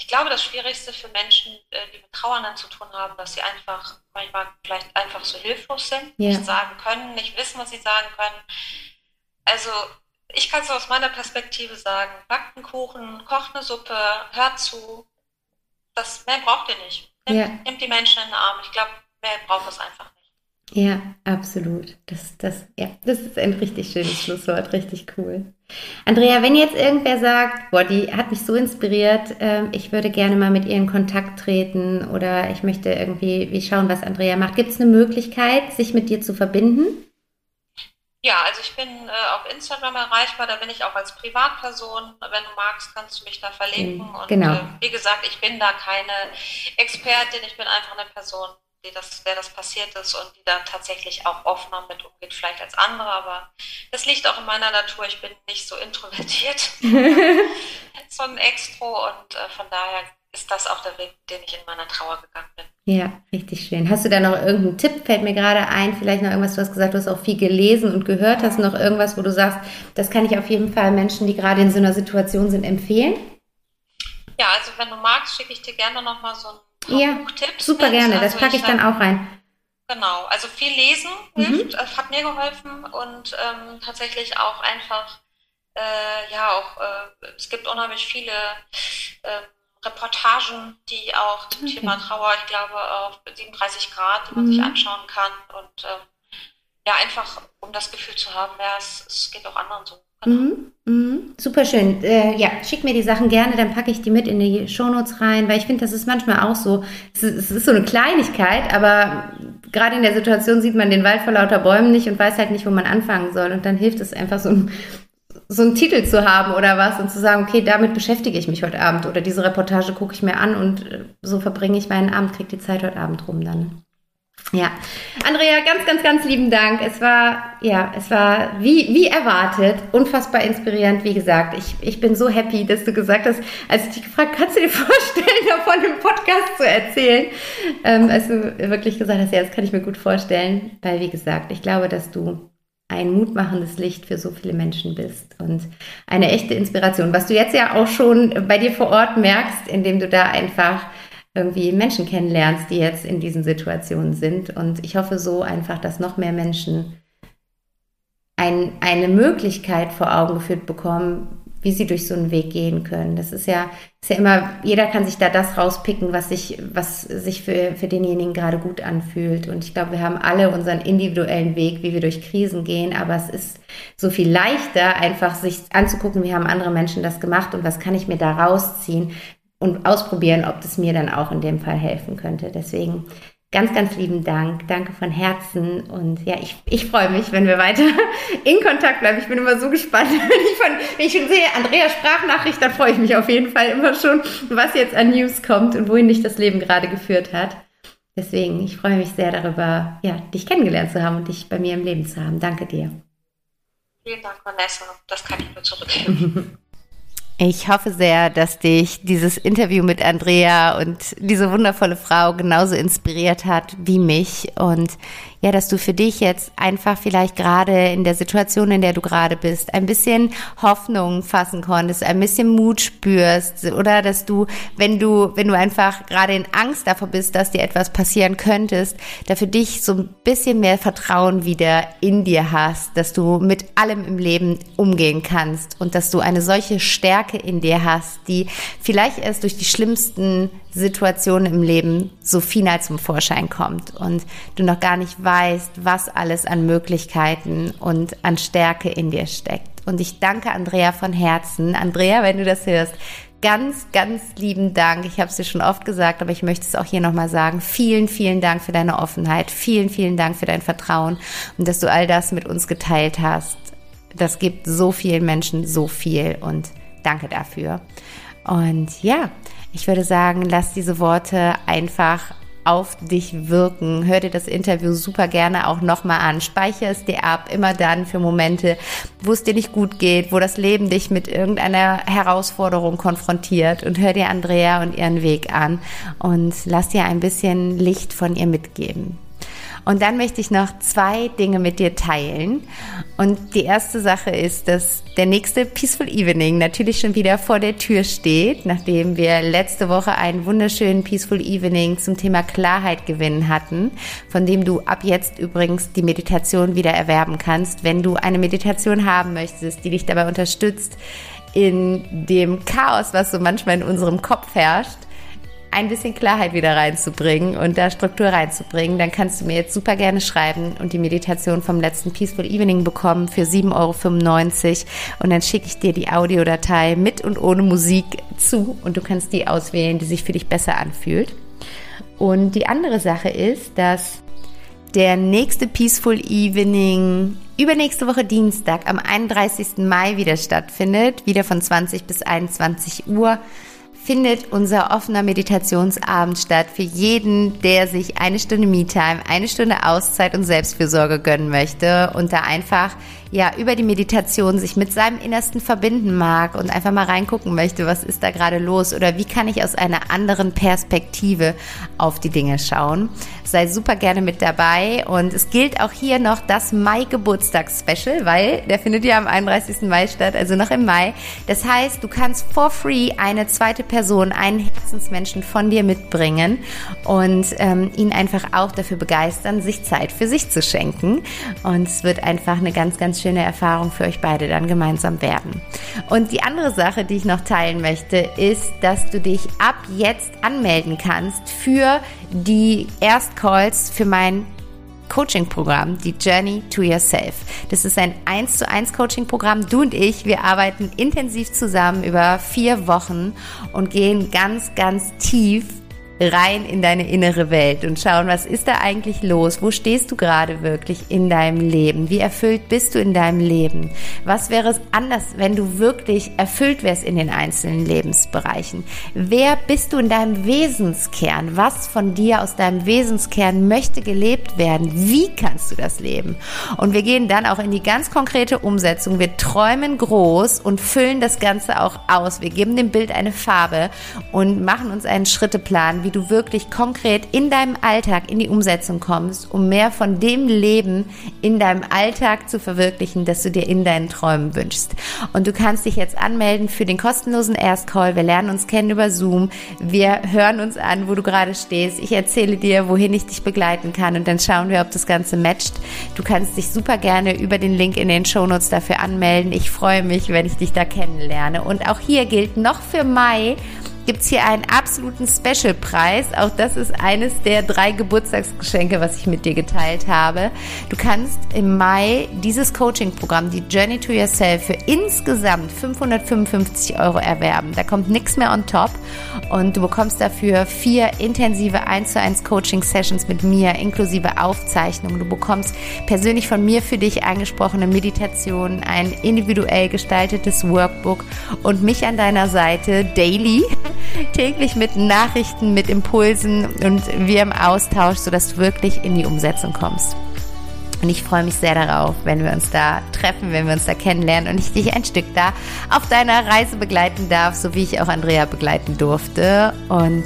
ich glaube, das Schwierigste für Menschen, äh, die mit Trauernden zu tun haben, dass sie einfach manchmal vielleicht einfach so hilflos sind, ja. nicht sagen können, nicht wissen, was sie sagen können. Also ich kann es aus meiner Perspektive sagen, backt einen Kuchen, kocht eine Suppe, hört zu. Das mehr braucht ihr nicht. Nimmt, ja. nimmt die Menschen in den Arm. Ich glaube, mehr braucht es einfach nicht. Ja, absolut. Das, das, ja, das ist ein richtig schönes Schlusswort, richtig cool. Andrea, wenn jetzt irgendwer sagt, boah, die hat mich so inspiriert, äh, ich würde gerne mal mit ihr in Kontakt treten oder ich möchte irgendwie wie schauen, was Andrea macht, gibt es eine Möglichkeit, sich mit dir zu verbinden? Ja, also ich bin äh, auf Instagram erreichbar, da bin ich auch als Privatperson. Wenn du magst, kannst du mich da verlinken. Mhm, und genau. äh, wie gesagt, ich bin da keine Expertin, ich bin einfach eine Person, die das, der das passiert ist und die da tatsächlich auch offener mit umgeht, vielleicht als andere, aber das liegt auch in meiner Natur. Ich bin nicht so introvertiert, (laughs) so ein Extro und äh, von daher ist das auch der Weg, den ich in meiner Trauer gegangen bin. Ja, richtig schön. Hast du da noch irgendeinen Tipp? Fällt mir gerade ein, vielleicht noch irgendwas, du hast gesagt, du hast auch viel gelesen und gehört. Hast du noch irgendwas, wo du sagst, das kann ich auf jeden Fall Menschen, die gerade in so einer Situation sind, empfehlen? Ja, also wenn du magst, schicke ich dir gerne nochmal so ein ja, Buchtipps super gerne, also das packe ich, ich dann auch rein. Genau, also viel lesen hilft, mhm. hat mir geholfen und ähm, tatsächlich auch einfach, äh, ja, auch, äh, es gibt unheimlich viele äh, Reportagen, die auch zum okay. Thema Trauer, ich glaube, auf 37 Grad, die man mhm. sich anschauen kann und ähm, ja, einfach um das Gefühl zu haben, ja, es, es geht auch anderen so. Mhm, mhm. Super schön. Äh, ja, schick mir die Sachen gerne, dann packe ich die mit in die Shownotes rein, weil ich finde, das ist manchmal auch so, es ist, es ist, so eine Kleinigkeit, aber gerade in der Situation sieht man den Wald vor lauter Bäumen nicht und weiß halt nicht, wo man anfangen soll. Und dann hilft es einfach so ein, so einen Titel zu haben oder was und zu sagen, okay, damit beschäftige ich mich heute Abend oder diese Reportage gucke ich mir an und äh, so verbringe ich meinen Abend, kriege die Zeit heute Abend rum dann. Ja, Andrea, ganz, ganz, ganz lieben Dank. Es war, ja, es war wie, wie erwartet, unfassbar inspirierend. Wie gesagt, ich, ich bin so happy, dass du gesagt hast, als ich dich gefragt, kannst du dir (laughs) vorstellen, davon im Podcast zu erzählen? Ähm, als du wirklich gesagt hast, ja, das kann ich mir gut vorstellen, weil, wie gesagt, ich glaube, dass du ein mutmachendes Licht für so viele Menschen bist und eine echte Inspiration, was du jetzt ja auch schon bei dir vor Ort merkst, indem du da einfach irgendwie Menschen kennenlernst, die jetzt in diesen Situationen sind. Und ich hoffe so einfach, dass noch mehr Menschen ein, eine Möglichkeit vor Augen geführt bekommen, wie sie durch so einen Weg gehen können. Das ist ja, ist ja immer, jeder kann sich da das rauspicken, was sich, was sich für, für denjenigen gerade gut anfühlt. Und ich glaube, wir haben alle unseren individuellen Weg, wie wir durch Krisen gehen. Aber es ist so viel leichter, einfach sich anzugucken, wie haben andere Menschen das gemacht und was kann ich mir da rausziehen, und ausprobieren, ob das mir dann auch in dem Fall helfen könnte. Deswegen ganz, ganz lieben Dank. Danke von Herzen. Und ja, ich, ich freue mich, wenn wir weiter (laughs) in Kontakt bleiben. Ich bin immer so gespannt, (laughs) wenn ich, von, wenn ich schon sehe, Andrea Sprachnachricht, dann freue ich mich auf jeden Fall immer schon, was jetzt an News kommt und wohin dich das Leben gerade geführt hat. Deswegen, ich freue mich sehr darüber, ja, dich kennengelernt zu haben und dich bei mir im Leben zu haben. Danke dir. Vielen Dank, Vanessa. Das kann ich nur zurückgeben. (laughs) Ich hoffe sehr, dass dich dieses Interview mit Andrea und diese wundervolle Frau genauso inspiriert hat wie mich. Und ja, dass du für dich jetzt einfach vielleicht gerade in der Situation, in der du gerade bist, ein bisschen Hoffnung fassen konntest, ein bisschen Mut spürst oder dass du, wenn du, wenn du einfach gerade in Angst davor bist, dass dir etwas passieren könntest, da für dich so ein bisschen mehr Vertrauen wieder in dir hast, dass du mit allem im Leben umgehen kannst und dass du eine solche Stärke in dir hast, die vielleicht erst durch die schlimmsten Situation im Leben so final zum Vorschein kommt und du noch gar nicht weißt, was alles an Möglichkeiten und an Stärke in dir steckt. Und ich danke Andrea von Herzen. Andrea, wenn du das hörst, ganz, ganz lieben Dank. Ich habe es dir schon oft gesagt, aber ich möchte es auch hier nochmal sagen. Vielen, vielen Dank für deine Offenheit. Vielen, vielen Dank für dein Vertrauen und dass du all das mit uns geteilt hast. Das gibt so vielen Menschen so viel und danke dafür. Und ja, ich würde sagen, lass diese Worte einfach auf dich wirken. Hör dir das Interview super gerne auch nochmal an. Speichere es dir ab, immer dann für Momente, wo es dir nicht gut geht, wo das Leben dich mit irgendeiner Herausforderung konfrontiert und hör dir Andrea und ihren Weg an und lass dir ein bisschen Licht von ihr mitgeben. Und dann möchte ich noch zwei Dinge mit dir teilen. Und die erste Sache ist, dass der nächste Peaceful Evening natürlich schon wieder vor der Tür steht, nachdem wir letzte Woche einen wunderschönen Peaceful Evening zum Thema Klarheit gewinnen hatten, von dem du ab jetzt übrigens die Meditation wieder erwerben kannst, wenn du eine Meditation haben möchtest, die dich dabei unterstützt, in dem Chaos, was so manchmal in unserem Kopf herrscht, ein bisschen Klarheit wieder reinzubringen und da Struktur reinzubringen, dann kannst du mir jetzt super gerne schreiben und die Meditation vom letzten Peaceful Evening bekommen für 7,95 Euro und dann schicke ich dir die Audiodatei mit und ohne Musik zu und du kannst die auswählen, die sich für dich besser anfühlt. Und die andere Sache ist, dass der nächste Peaceful Evening übernächste Woche Dienstag am 31. Mai wieder stattfindet, wieder von 20 bis 21 Uhr findet unser offener Meditationsabend statt für jeden, der sich eine Stunde Me-Time, eine Stunde Auszeit und Selbstfürsorge gönnen möchte und da einfach ja über die Meditation sich mit seinem Innersten verbinden mag und einfach mal reingucken möchte, was ist da gerade los oder wie kann ich aus einer anderen Perspektive auf die Dinge schauen. Sei super gerne mit dabei und es gilt auch hier noch das Mai-Geburtstags-Special, weil der findet ja am 31. Mai statt, also noch im Mai. Das heißt, du kannst for free eine zweite Person, einen Herzensmenschen von dir mitbringen und ähm, ihn einfach auch dafür begeistern, sich Zeit für sich zu schenken. Und es wird einfach eine ganz, ganz schöne Erfahrung für euch beide dann gemeinsam werden. Und die andere Sache, die ich noch teilen möchte, ist, dass du dich ab jetzt anmelden kannst für die Erstcalls für mein Coaching-Programm, die Journey to Yourself. Das ist ein 1 zu 1 Coaching-Programm. Du und ich, wir arbeiten intensiv zusammen über vier Wochen und gehen ganz, ganz tief rein in deine innere Welt und schauen, was ist da eigentlich los? Wo stehst du gerade wirklich in deinem Leben? Wie erfüllt bist du in deinem Leben? Was wäre es anders, wenn du wirklich erfüllt wärst in den einzelnen Lebensbereichen? Wer bist du in deinem Wesenskern? Was von dir aus deinem Wesenskern möchte gelebt werden? Wie kannst du das leben? Und wir gehen dann auch in die ganz konkrete Umsetzung. Wir träumen groß und füllen das Ganze auch aus. Wir geben dem Bild eine Farbe und machen uns einen Schritteplan, wie du wirklich konkret in deinem Alltag in die Umsetzung kommst, um mehr von dem Leben in deinem Alltag zu verwirklichen, das du dir in deinen Träumen wünschst. Und du kannst dich jetzt anmelden für den kostenlosen Erstcall. Wir lernen uns kennen über Zoom. Wir hören uns an, wo du gerade stehst. Ich erzähle dir, wohin ich dich begleiten kann und dann schauen wir, ob das Ganze matcht. Du kannst dich super gerne über den Link in den Shownotes dafür anmelden. Ich freue mich, wenn ich dich da kennenlerne. Und auch hier gilt noch für Mai, gibt es hier einen absoluten Special-Preis. Auch das ist eines der drei Geburtstagsgeschenke, was ich mit dir geteilt habe. Du kannst im Mai dieses Coaching-Programm, die Journey to Yourself, für insgesamt 555 Euro erwerben. Da kommt nichts mehr on top und du bekommst dafür vier intensive 1 zu 1 Coaching-Sessions mit mir, inklusive Aufzeichnungen. Du bekommst persönlich von mir für dich angesprochene Meditationen, ein individuell gestaltetes Workbook und mich an deiner Seite daily täglich mit Nachrichten, mit Impulsen und wir im Austausch, sodass du wirklich in die Umsetzung kommst. Und ich freue mich sehr darauf, wenn wir uns da treffen, wenn wir uns da kennenlernen und ich dich ein Stück da auf deiner Reise begleiten darf, so wie ich auch Andrea begleiten durfte. Und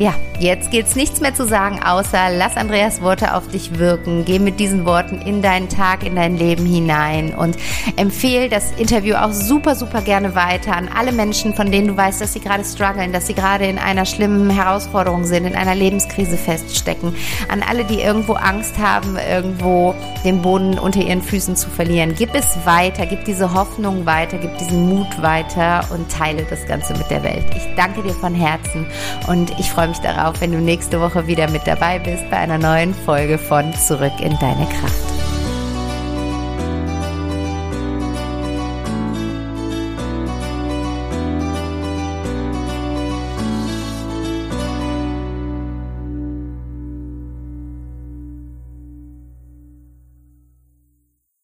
ja, jetzt gibt's nichts mehr zu sagen, außer lass Andreas Worte auf dich wirken. Geh mit diesen Worten in deinen Tag, in dein Leben hinein und empfehle das Interview auch super, super gerne weiter an alle Menschen, von denen du weißt, dass sie gerade strugglen, dass sie gerade in einer schlimmen Herausforderung sind, in einer Lebenskrise feststecken. An alle, die irgendwo Angst haben, irgendwo den Boden unter ihren Füßen zu verlieren. Gib es weiter, gib diese Hoffnung weiter, gib diesen Mut weiter und teile das Ganze mit der Welt. Ich danke dir von Herzen und ich freue mich darauf, wenn du nächste Woche wieder mit dabei bist bei einer neuen Folge von Zurück in deine Kraft.